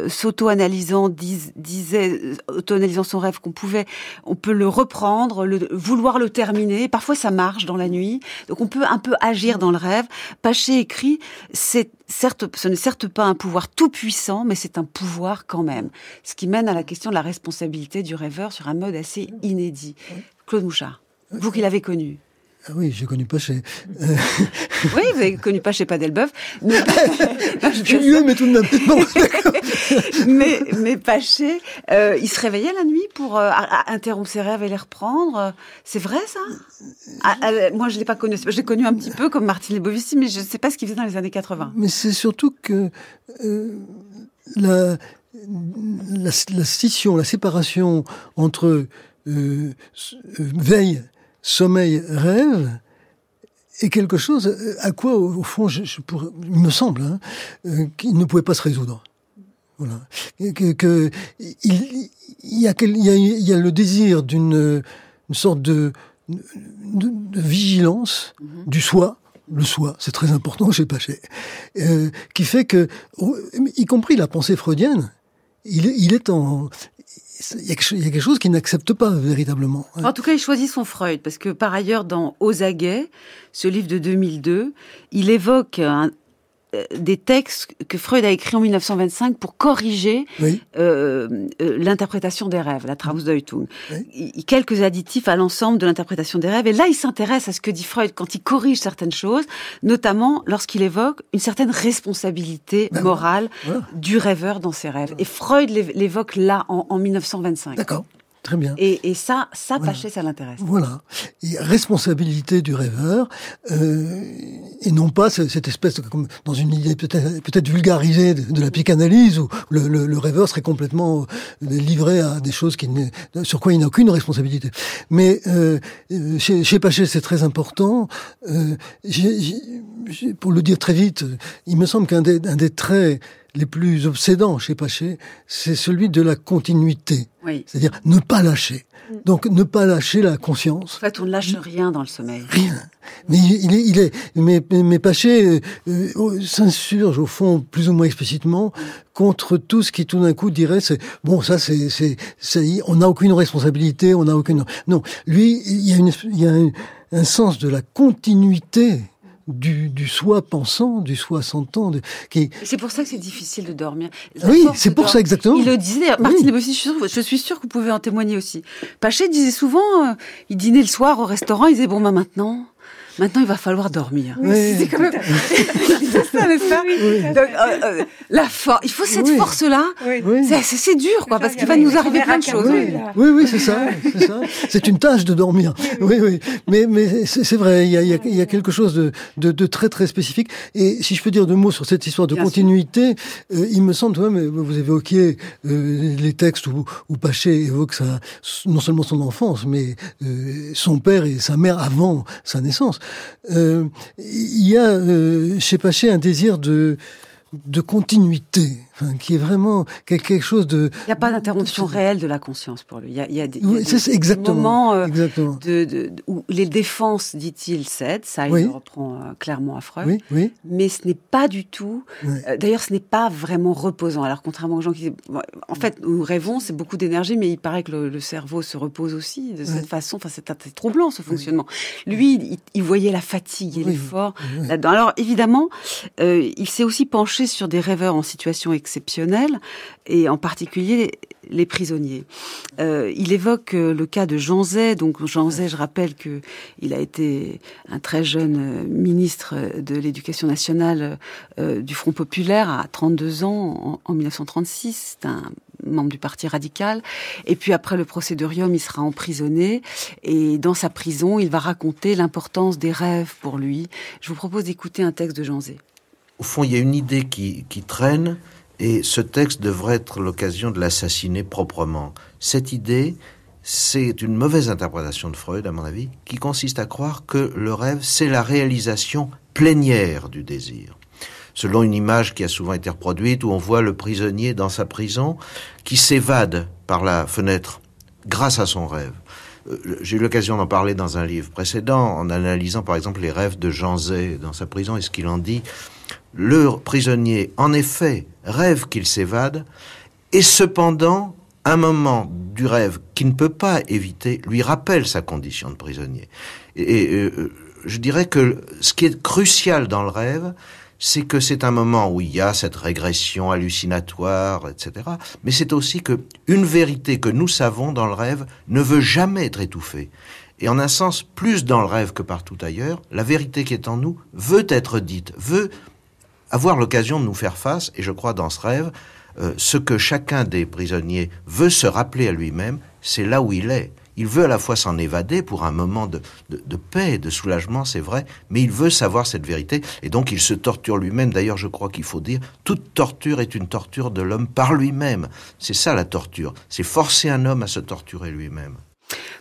s'auto-analysant, disait, auto-analysant son rêve, qu'on pouvait, on peut le reprendre, vouloir le terminer. Parfois, ça marche dans la nuit, donc on peut un peu agir dans le rêve. Paché écrit c'est certes, ce n'est certes pas un pouvoir tout puissant, mais c'est un pouvoir quand même. Ce qui mène à la question de la responsabilité du rêveur sur un mode assez inédit. Claude Mouchard, vous qui l'avez connu. Ah oui, j'ai connu pas chez. oui, vous avez connu pas chez Padelbeuf. Mais... je lui mais tout de même. mais, mais Paché, euh, il se réveillait la nuit pour euh, interrompre ses rêves et les reprendre. C'est vrai ça? Ah, ah, Moi, je l'ai pas connu. Je l'ai connu un petit peu comme Martine Lebovici, mais je ne sais pas ce qu'il faisait dans les années 80. Mais c'est surtout que euh, la, la, la, scission, la séparation entre euh, veille sommeil, rêve est quelque chose à quoi, au fond, je, pourrais, il me semble, hein, euh, qu'il ne pouvait pas se résoudre. Voilà. Que, que il, y a, il, y a, il y a le désir d'une sorte de, de, vigilance mhm. du soi, le soi, c'est très important chez Paché, euh, qui fait que, y compris la pensée freudienne, il il est en, il y, a quelque chose qu'il n'accepte pas véritablement. En tout cas, il choisit son Freud, parce que par ailleurs, dans Aux ce livre de 2002, il évoque un, des textes que Freud a écrits en 1925 pour corriger euh, euh, l'interprétation des rêves, la Traumdeutung. Oui. Quelques additifs à l'ensemble de l'interprétation des rêves. Et là, il s'intéresse à ce que dit Freud quand il corrige certaines choses, notamment lorsqu'il évoque une certaine responsabilité ben morale du rêveur dans ses rêves. Et Freud l'évoque là en, en 1925. D'accord. Très bien. Et, et ça, ça, Paché, ça l'intéresse. Voilà. Et responsabilité du rêveur, euh, et non pas cette espèce, de, comme dans une idée peut-être peut vulgarisée de, la psychanalyse, où le, le, le, rêveur serait complètement euh, livré à des choses qui sur quoi il n'a aucune responsabilité. Mais euh, chez, chez Paché, c'est très important. Euh, pour le dire très vite, il me semble qu'un des, un des traits les plus obsédants chez Paché, c'est celui de la continuité. C'est-à-dire ne pas lâcher. Mm. Donc ne pas lâcher la conscience. En fait, on ne lâche rien dans le sommeil. Rien. Mais il est, il est, mais, mais Paché euh, euh, s'insurge au fond plus ou moins explicitement contre tout ce qui tout d'un coup dirait c'est bon ça c'est c'est on n'a aucune responsabilité, on n'a aucune non lui il y a une il y a un, un sens de la continuité du, du soi pensant, du soi sentant. De, qui... C'est pour ça que c'est difficile de dormir. oui, c'est pour ça exactement. Il le disait, Martine oui. je, suis je suis sûre que vous pouvez en témoigner aussi. Paché disait souvent, euh, il dînait le soir au restaurant, il disait, bon, bah maintenant, Maintenant, il va falloir dormir. Oui, c'est quand même ça, n'est-ce pas Donc, euh, euh, La force, il faut cette force-là. C'est dur, quoi, parce qu'il va nous arriver plein de choses. Oui, oui, c'est ça, c'est ça. C'est une tâche de dormir. Oui, oui. Mais, mais c'est vrai, il y, a, il y a, quelque chose de, de, de, très, très spécifique. Et si je peux dire deux mots sur cette histoire de continuité, euh, il me semble, toi, mais vous évoquiez euh, les textes où, où Paché évoque sa, non seulement son enfance, mais euh, son père et sa mère avant sa naissance. Euh, il y a euh, chez Paché un désir de de continuité, qui est vraiment quelque chose de... Il n'y a pas d'interruption réelle de la conscience pour lui. Il y a, il y a, des, exactement, moments euh, exactement. De, de, où les défenses, dit-il, cèdent. Ça, il reprend euh, clairement à Freud. Oui, oui. Mais ce n'est pas du tout... Euh, d'ailleurs, ce n'est pas vraiment reposant. Alors, contrairement aux gens qui... En fait, nous rêvons, c'est beaucoup d'énergie, mais il paraît que le, cerveau se repose aussi de cette façon. Enfin, c'est troublant, ce fonctionnement. Lui, il, il, voyait la fatigue et l'effort là-dedans. Alors, évidemment, il s'est aussi penché sur des rêveurs en situation exceptionnelle, et en particulier les prisonniers. Euh, il évoque euh, le cas de Jean Zay. Donc Jean Zay, je rappelle que il a été un très jeune euh, ministre de l'Éducation nationale du Front populaire à 32 ans en, 1936. C'est un membre du Parti radical. Et puis après le procédurium, il sera emprisonné. Et dans sa prison, il va raconter l'importance des rêves pour lui. Je vous propose d'écouter un texte de Jean Zay au fond, il y a une idée qui traîne et ce texte devrait être l'occasion de l'assassiner proprement. Cette idée, c'est une mauvaise interprétation de Freud, à mon avis, qui consiste à croire que le rêve, c'est la réalisation plénière du désir. Selon une image qui a souvent été reproduite, où on voit le prisonnier dans sa prison qui s'évade par la fenêtre grâce à son rêve. Euh, j'ai eu l'occasion d'en parler dans un livre précédent, en analysant par exemple les rêves de Jean Zay dans sa prison et ce qu'il en dit. Le prisonnier, en effet, rêve qu'il s'évade, et cependant, un moment du rêve qu'il ne peut pas éviter lui rappelle sa condition de prisonnier. Et, euh, je dirais que ce qui est crucial dans le rêve, c'est que c'est un moment où il y a cette régression hallucinatoire, etc. Mais c'est aussi que une vérité que nous savons dans le rêve ne veut jamais être étouffée. Et en un sens, plus dans le rêve que partout ailleurs, la vérité qui est en nous veut être dite, veut avoir l'occasion de nous faire face, et je crois dans ce rêve, euh, ce que chacun des prisonniers veut se rappeler à lui-même, c'est là où il est. Il veut à la fois s'en évader pour un moment de, de, de paix, de soulagement, c'est vrai, mais il veut savoir cette vérité, et donc il se torture lui-même. D'ailleurs, je crois qu'il faut dire, toute torture est une torture de l'homme par lui-même. C'est ça la torture, c'est forcer un homme à se torturer lui-même.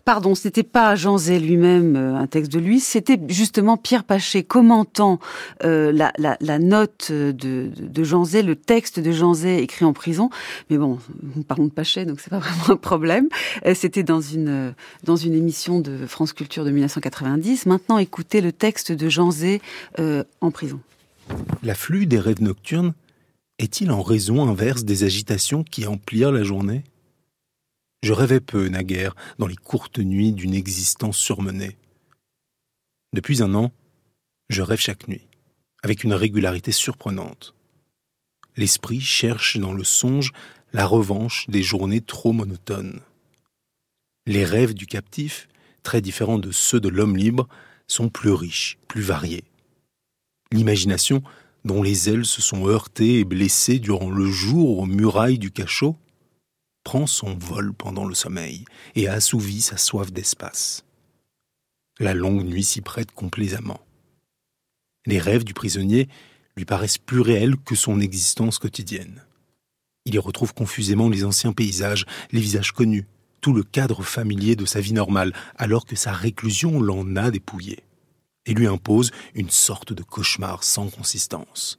Pardon, ce n'était pas Jean Zay lui-même, euh, un texte de lui, c'était justement Pierre Paché commentant euh, la, la, note de, de, Jean le texte de Jean Zay écrit en prison. Mais bon, nous parlons de Paché, donc c'est pas vraiment un problème. Euh, c'était dans une, dans une émission de France Culture de 1990. Maintenant, écoutez le texte de Jean Zay en prison. L'afflux des rêves nocturnes est-il en raison inverse des agitations qui emplirent la journée? Je rêvais peu, naguère, dans les courtes nuits d'une existence surmenée. Depuis un an, je rêve chaque nuit, avec une régularité surprenante. L'esprit cherche dans le songe la revanche des journées trop monotones. Les rêves du captif, très différents de ceux de l'homme libre, sont plus riches, plus variés. L'imagination, dont les ailes se sont heurtées et blessées durant le jour aux murailles du cachot, prend son vol pendant le sommeil et assouvit sa soif d'espace. La longue nuit s'y prête complaisamment. Les rêves du prisonnier lui paraissent plus réels que son existence quotidienne. Il y retrouve confusément les anciens paysages, les visages connus, tout le cadre familier de sa vie normale, alors que sa réclusion l'en a dépouillé, et lui impose une sorte de cauchemar sans consistance.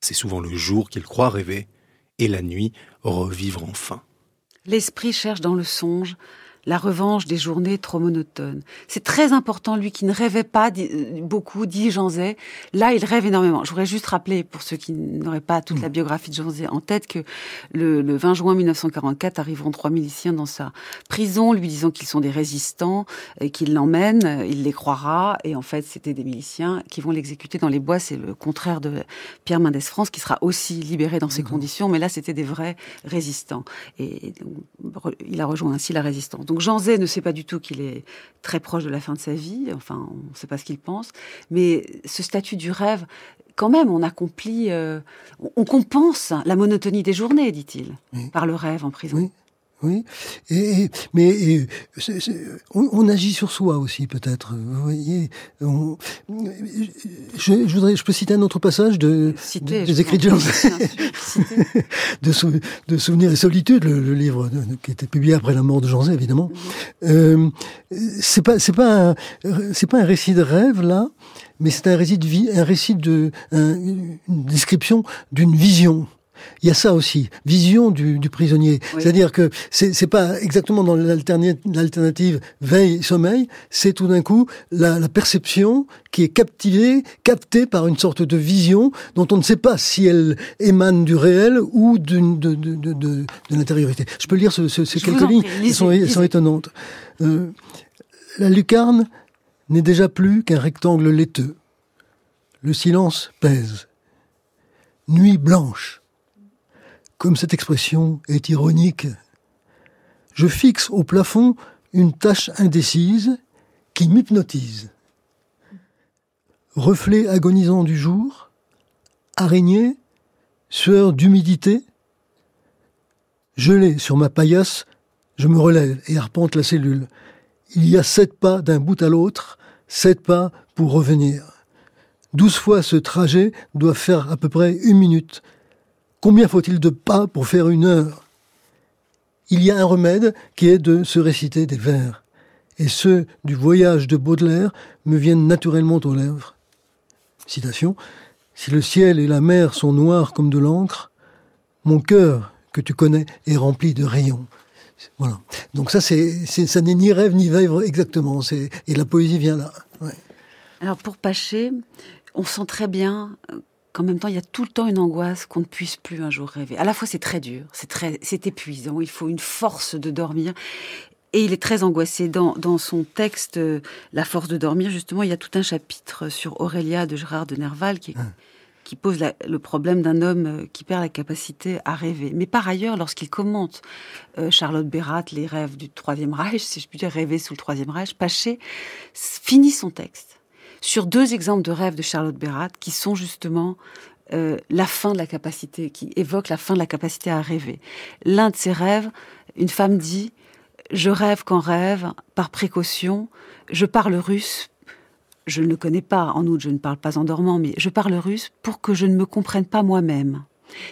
C'est souvent le jour qu'il croit rêver, et la nuit revivre enfin. L'esprit cherche dans le songe la revanche des journées trop monotones. C'est très important, lui qui ne rêvait pas euh, beaucoup, dit Jean Zay. Là, il rêve énormément. Je voudrais juste rappeler, pour ceux qui n'auraient pas toute la mm. biographie de Jean Zay en tête, que le, le 20 juin 1944 arriveront trois miliciens dans sa prison, lui disant qu'ils sont des résistants, et qu'il l'emmène, il les croira, et en fait, c'était des miliciens qui vont l'exécuter dans les bois. C'est le contraire de Pierre Mendès France, qui sera aussi libéré dans ces conditions, mais là, c'était des vrais résistants. Et il a rejoint ainsi la résistance. Donc Jean Zay ne sait pas du tout qu'il est très proche de la fin de sa vie, enfin on ne sait pas ce qu'il pense, mais ce statut du rêve, quand même, on accomplit, euh, on compense la monotonie des journées, dit-il, par le rêve en prison. Oui, et, mais on, agit sur soi aussi peut-être. Vous voyez, je, voudrais, je peux citer un autre passage de, des écritures de, de Souvenirs et Solitude, le, livre qui était publié après la mort de Jean Zay, évidemment. Mhm. Euh, c'est pas, c'est pas, c'est pas un récit de rêve là, mais c'est un récit de vie, un récit de, une description d'une vision il y a ça aussi, vision du, prisonnier. C'est-à-dire que c'est pas exactement dans l'alternative veille-sommeil, c'est tout d'un coup la, perception qui est captivée, captée par une sorte de vision dont on ne sait pas si elle émane du réel ou de, de, de, l'intériorité. Je peux lire ce, ces quelques lignes, elles sont, étonnantes. Euh, la lucarne n'est déjà plus qu'un rectangle laiteux. Le silence pèse. Nuit blanche comme cette expression est ironique. Je fixe au plafond une tache indécise qui m'hypnotise. Reflet agonisant du jour, araignée, sueur d'humidité, gelé sur ma paillasse, je me relève et arpente la cellule. Il y a sept pas d'un bout à l'autre, sept pas pour revenir. Douze fois ce trajet doit faire à peu près une minute. Combien faut-il de pas pour faire une heure? Il y a un remède qui est de se réciter des vers. Et ceux du voyage de Baudelaire me viennent naturellement aux lèvres. Citation. Si le ciel et la mer sont noirs comme de l'encre, mon cœur, que tu connais, est rempli de rayons. Voilà. Donc ça, c'est, ça n'est ni rêve ni vivre exactement. Et la poésie vient là. Alors pour Paché, on sent très bien qu'en même temps, il y a tout le temps une angoisse qu'on ne puisse plus un jour rêver. À la fois, c'est très dur, c'est très, c'est épuisant. Il faut une force de dormir. Et il est très angoissé. Dans, dans son texte, euh, La force de dormir, justement, il y a tout un chapitre sur Aurélia de Gérard de Nerval qui, ah. qui pose le problème d'un homme euh, qui perd la capacité à rêver. Mais par ailleurs, lorsqu'il commente euh, Charlotte Bérat, les rêves du Troisième Reich, si je puis dire rêver sous le Troisième Reich, Paché finit son texte sur deux exemples de rêves de Charlotte Bérat qui sont justement euh, la fin de la capacité, qui évoquent la fin de la capacité à rêver. L'un de ces rêves, une femme dit Je rêve qu'en rêve, par précaution, je parle russe. Je ne le connais pas, en outre, je ne parle pas en dormant, mais je parle russe pour que je ne me comprenne pas moi-même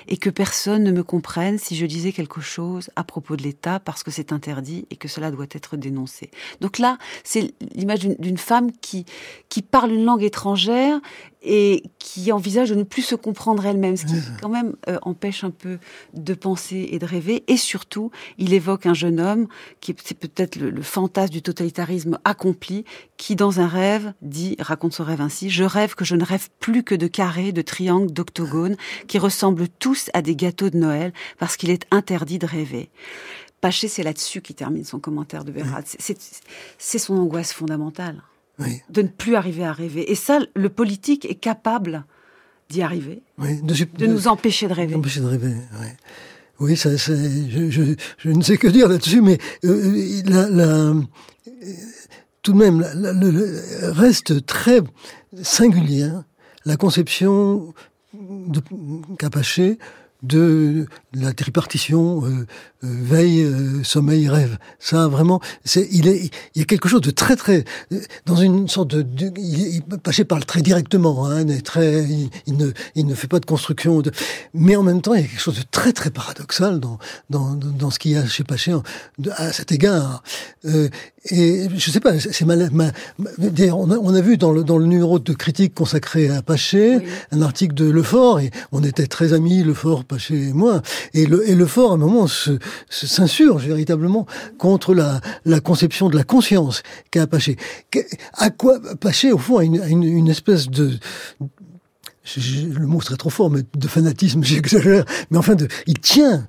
et que personne ne me comprenne si je disais quelque chose à propos de l'État parce que c'est interdit et que cela doit être dénoncé. Donc là, c'est l'image d'une femme qui, qui parle une langue étrangère et qui envisage de ne plus se comprendre elle-même, ce qui quand même euh, empêche un peu de penser et de rêver. Et surtout, il évoque un jeune homme qui c'est peut-être le, fantasme du totalitarisme accompli, qui dans un rêve dit, raconte son rêve ainsi, je rêve que je ne rêve plus que de carrés, de triangles, d'octogones, qui ressemblent tous à des gâteaux de Noël, parce qu'il est interdit de rêver. Paché, c'est là-dessus qu'il termine son commentaire de Bérat. C'est son angoisse fondamentale de ne plus arriver à rêver. Et ça, le politique est capable d'y arriver, de, nous empêcher de rêver. Empêcher de rêver, oui. ça, je, ne sais que dire là-dessus, mais euh, la, tout de même, le, reste très singulier hein, la conception de Capaché de la tripartition euh, euh, veille, euh, sommeil, rêve. Ça vraiment, c'est il est il y a quelque chose de très très dans une sorte de, de il, Paché parle très directement, hein, très il, ne il ne fait pas de construction, de, mais en même temps il y a quelque chose de très très paradoxal dans dans dans ce qu'il y a chez Paché à cet égard. Et je sais pas, c'est mal. on, a, on, a, vu dans le, dans le numéro de critique consacré à Paché un article de Lefort, et on était très amis, Lefort, Paché et moi. Et, le, et Lefort, à un moment, s'insurge véritablement contre la, la conception de la conscience qu'a Paché. À quoi Paché, au fond, a une, une, une espèce de le mot serait trop fort, mais de fanatisme, j'exagère, mais enfin, de, il tient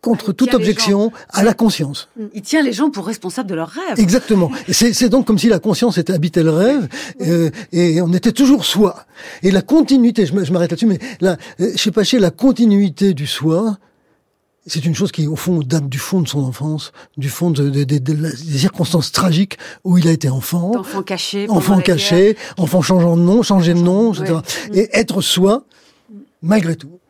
contre toute objection à la conscience. Mm. Il tient les gens pour responsables de leurs rêves. Exactement. C'est donc comme si la conscience était habité le rêve euh, et on était toujours soi. Et la continuité, je m'arrête là-dessus, mais là, euh, chez Paché, la continuité du soi, c'est une chose qui, au fond, date du fond de son enfance, du fond de, des circonstances tragiques où il a été enfant. Enfant caché. Enfant caché, enfant changeant de nom, changer de nom, etc. Et être soi, malgré tout.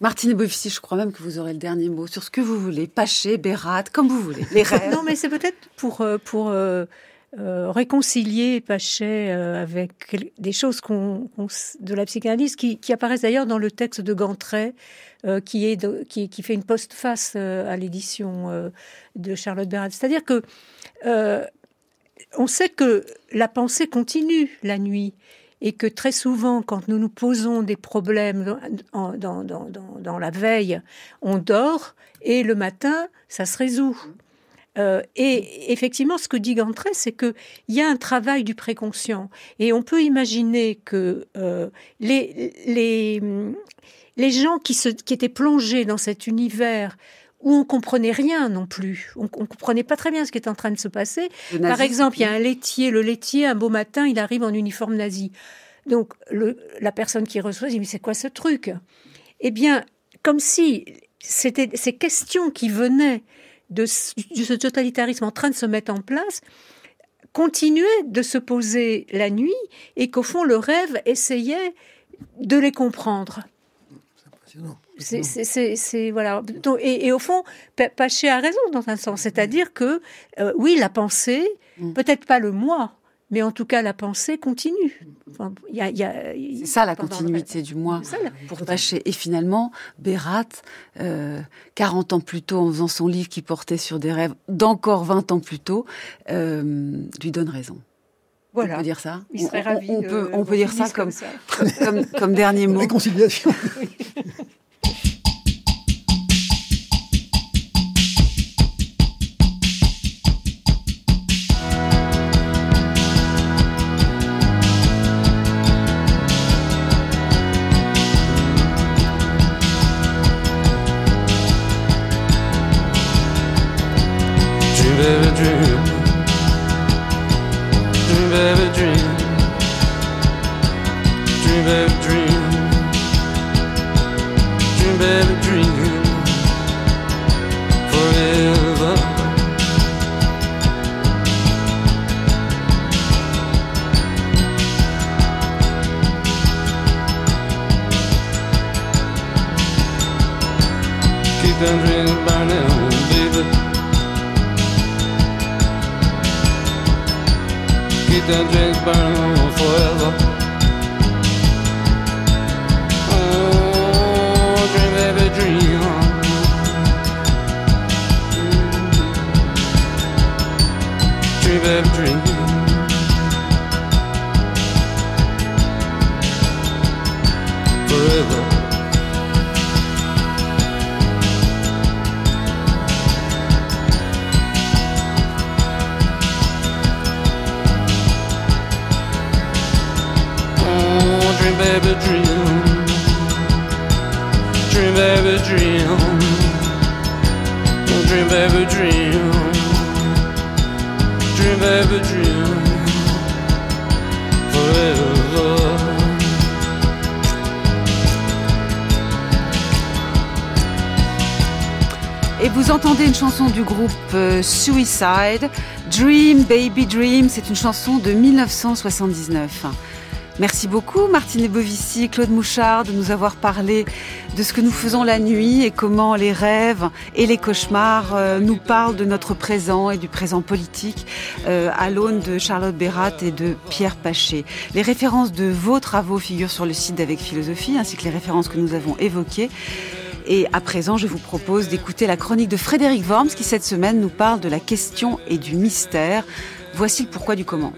Martine Bovici, je crois même que vous aurez le dernier mot sur ce que vous voulez. Paché, Bérat, comme vous voulez. Les rêves. non, mais c'est peut-être pour, euh, pour euh, euh, réconcilier Pachet avec des choses de la psychanalyse qui, apparaissent d'ailleurs dans le texte de Gantray, qui, est qui, fait une postface à l'édition de Charlotte Bérat. C'est-à-dire que on sait que la pensée continue la nuit et que très souvent, quand nous nous posons des problèmes dans, la veille, on dort et le matin, ça se résout. Euh, et effectivement, ce que dit Gantré, c'est qu'il y a un travail du préconscient. Et on peut imaginer que euh, les, les, les gens qui, se, qui étaient plongés dans cet univers où on comprenait rien non plus. On, on comprenait pas très bien ce qui est en train de se passer. Par exemple, il y a un laitier. Le laitier, un beau matin, il arrive en uniforme nazi. Donc le, la personne qui reçoit dit mais c'est quoi ce truc? Eh bien, comme si c'était ces questions qui venaient de, ce totalitarisme en train de se mettre en place continuaient de se poser la nuit et qu'au fond le rêve essayait de les comprendre. C'est voilà. et, au fond, Paché a raison dans un sens, c'est-à-dire que euh, oui, la pensée, mm. peut-être pas le moi, mais en tout cas, la pensée continue. c'est ça la continuité du moi pour Paché. Et finalement, Bérat, 40 euh, ans plus tôt, en faisant son livre qui portait sur des rêves d'encore 20 ans plus tôt, euh, lui donne raison. Voilà. On peut dire ça. Il serait on, ravi on, peut, on peut dire ça comme, comme, comme, dernier mot. Réconciliation. Et vous entendez une chanson du groupe euh, Suicide, Dream Baby Dream, c'est une chanson de 1979. Merci beaucoup Martine Bovici, Claude Mouchard de nous avoir parlé de ce que nous faisons la nuit et comment les rêves et les cauchemars euh, nous parlent de notre présent et du présent politique euh, à l'aune de Charlotte Bérat et de Pierre Paché. Les références de vos travaux figurent sur le site d'Avec Philosophie ainsi que les références que nous avons évoquées. Et à présent, je vous propose d'écouter la chronique de Frédéric Worms qui cette semaine nous parle de la question et du mystère. Voici le pourquoi du comment.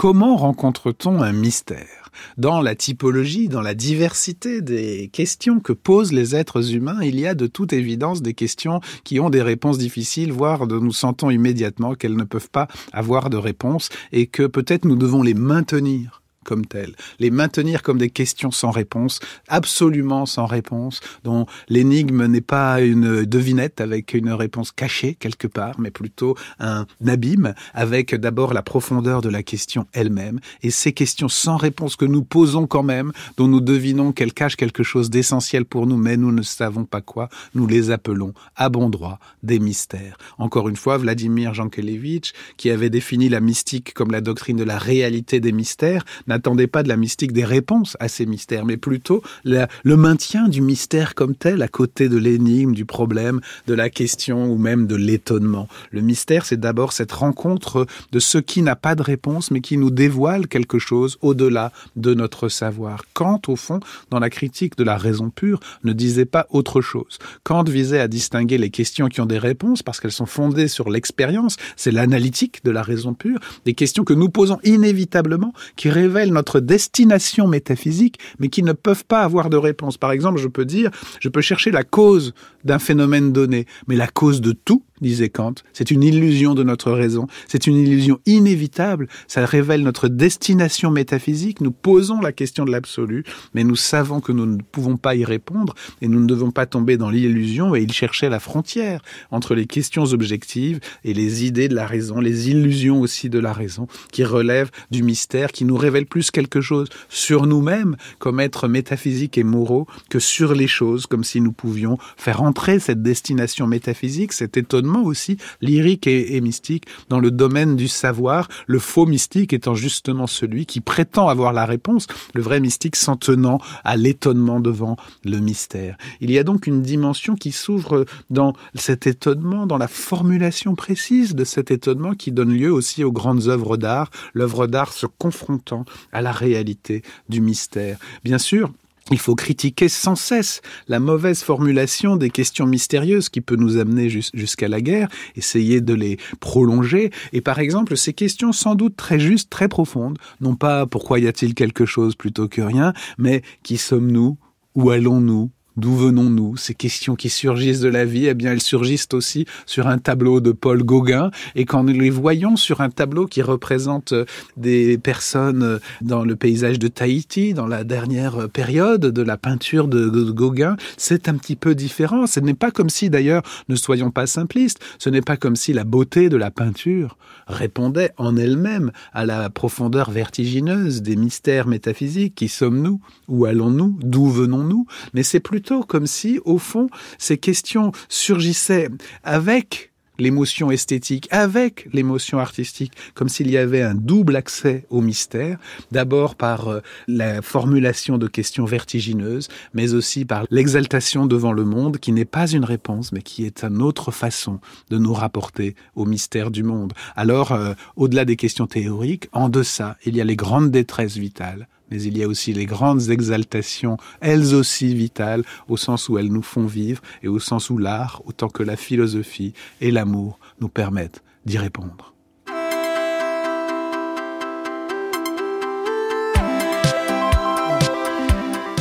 Comment rencontre-t-on un mystère? Dans la typologie, dans la diversité des questions que posent les êtres humains, il y a de toute évidence des questions qui ont des réponses difficiles, voire de nous sentons immédiatement qu'elles ne peuvent pas avoir de réponse et que peut-être nous devons les maintenir comme telles, les maintenir comme des questions sans réponse, absolument sans réponse, dont l'énigme n'est pas une devinette avec une réponse cachée quelque part, mais plutôt un abîme avec d'abord la profondeur de la question elle-même, et ces questions sans réponse que nous posons quand même, dont nous devinons qu'elles cachent quelque chose d'essentiel pour nous, mais nous ne savons pas quoi, nous les appelons à bon droit des mystères. Encore une fois, Vladimir Jankelevitch, qui avait défini la mystique comme la doctrine de la réalité des mystères, n'attendez pas de la mystique des réponses à ces mystères, mais plutôt le maintien du mystère comme tel à côté de l'énigme, du problème, de la question ou même de l'étonnement. Le mystère, c'est d'abord cette rencontre de ce qui n'a pas de réponse, mais qui nous dévoile quelque chose au-delà de notre savoir. Kant, au fond, dans la critique de la raison pure, ne disait pas autre chose. Kant visait à distinguer les questions qui ont des réponses parce qu'elles sont fondées sur l'expérience, c'est l'analytique de la raison pure, des questions que nous posons inévitablement, qui révèlent notre destination métaphysique, mais qui ne peuvent pas avoir de réponse. Par exemple, je peux dire, je peux chercher la cause d'un phénomène donné, mais la cause de tout disait Kant. C'est une illusion de notre raison. C'est une illusion inévitable. Ça révèle notre destination métaphysique. Nous posons la question de l'absolu, mais nous savons que nous ne pouvons pas y répondre et nous ne devons pas tomber dans l'illusion. Et il cherchait la frontière entre les questions objectives et les idées de la raison, les illusions aussi de la raison, qui relèvent du mystère, qui nous révèlent plus quelque chose sur nous-mêmes comme êtres métaphysiques et moraux que sur les choses, comme si nous pouvions faire entrer cette destination métaphysique, cet étonnement aussi lyrique et, mystique dans le domaine du savoir, le faux mystique étant justement celui qui prétend avoir la réponse, le vrai mystique s'en tenant à l'étonnement devant le mystère. Il y a donc une dimension qui s'ouvre dans cet étonnement, dans la formulation précise de cet étonnement qui donne lieu aussi aux grandes œuvres d'art, l'œuvre d'art se confrontant à la réalité du mystère. Bien sûr, il faut critiquer sans cesse la mauvaise formulation des questions mystérieuses qui peut nous amener jusqu'à la guerre, essayer de les prolonger. Et par exemple, ces questions sans doute très justes, très profondes, non pas pourquoi y a-t-il quelque chose plutôt que rien, mais qui sommes-nous? Où allons-nous? D'où venons-nous? Ces questions qui surgissent de la vie, eh bien, elles surgissent aussi sur un tableau de Paul Gauguin. Et quand nous les voyons sur un tableau qui représente euh, des personnes euh, dans le paysage de Tahiti, dans la dernière période de la peinture de Gauguin, c'est un petit peu différent. Ce n'est pas comme si, d'ailleurs, ne soyons pas simplistes, ce n'est pas comme si la beauté de la peinture répondait en elle-même à la profondeur vertigineuse des mystères métaphysiques. Qui sommes-nous? Où allons-nous? D'où venons-nous? Mais c'est plus comme si, au fond, ces questions surgissaient avec l'émotion esthétique, avec l'émotion artistique, comme s'il y avait un double accès au mystère, d'abord par euh, la formulation de questions vertigineuses, mais aussi par l'exaltation devant le monde, qui n'est pas une réponse, mais qui est une autre façon de nous rapporter au mystère du monde. Alors, euh, au-delà des questions théoriques, en deçà, il y a les grandes détresses vitales, mais il y a aussi les grandes exaltations, elles aussi vitales, au sens où elles nous font vivre et au sens où l'art, autant que la philosophie et l'amour, nous permettent d'y répondre.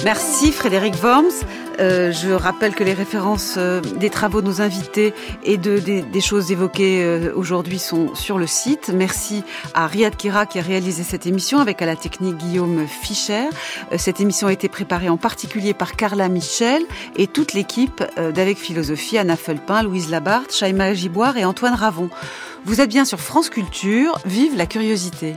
Merci Frédéric Worms. Euh, je rappelle que les références euh, des travaux de nos invités et de, des, choses évoquées euh, aujourd'hui sont sur le site. Merci à Riyad Kira qui a réalisé cette émission avec à la technique Guillaume Fischer. cette émission a été préparée en particulier par Carla Michel et toute l'équipe d'Avec Philosophie, Anna Felpin, Louise Labarthe, Chaima Giboire et Antoine Ravon. Vous êtes bien sur France Culture, vive la curiosité.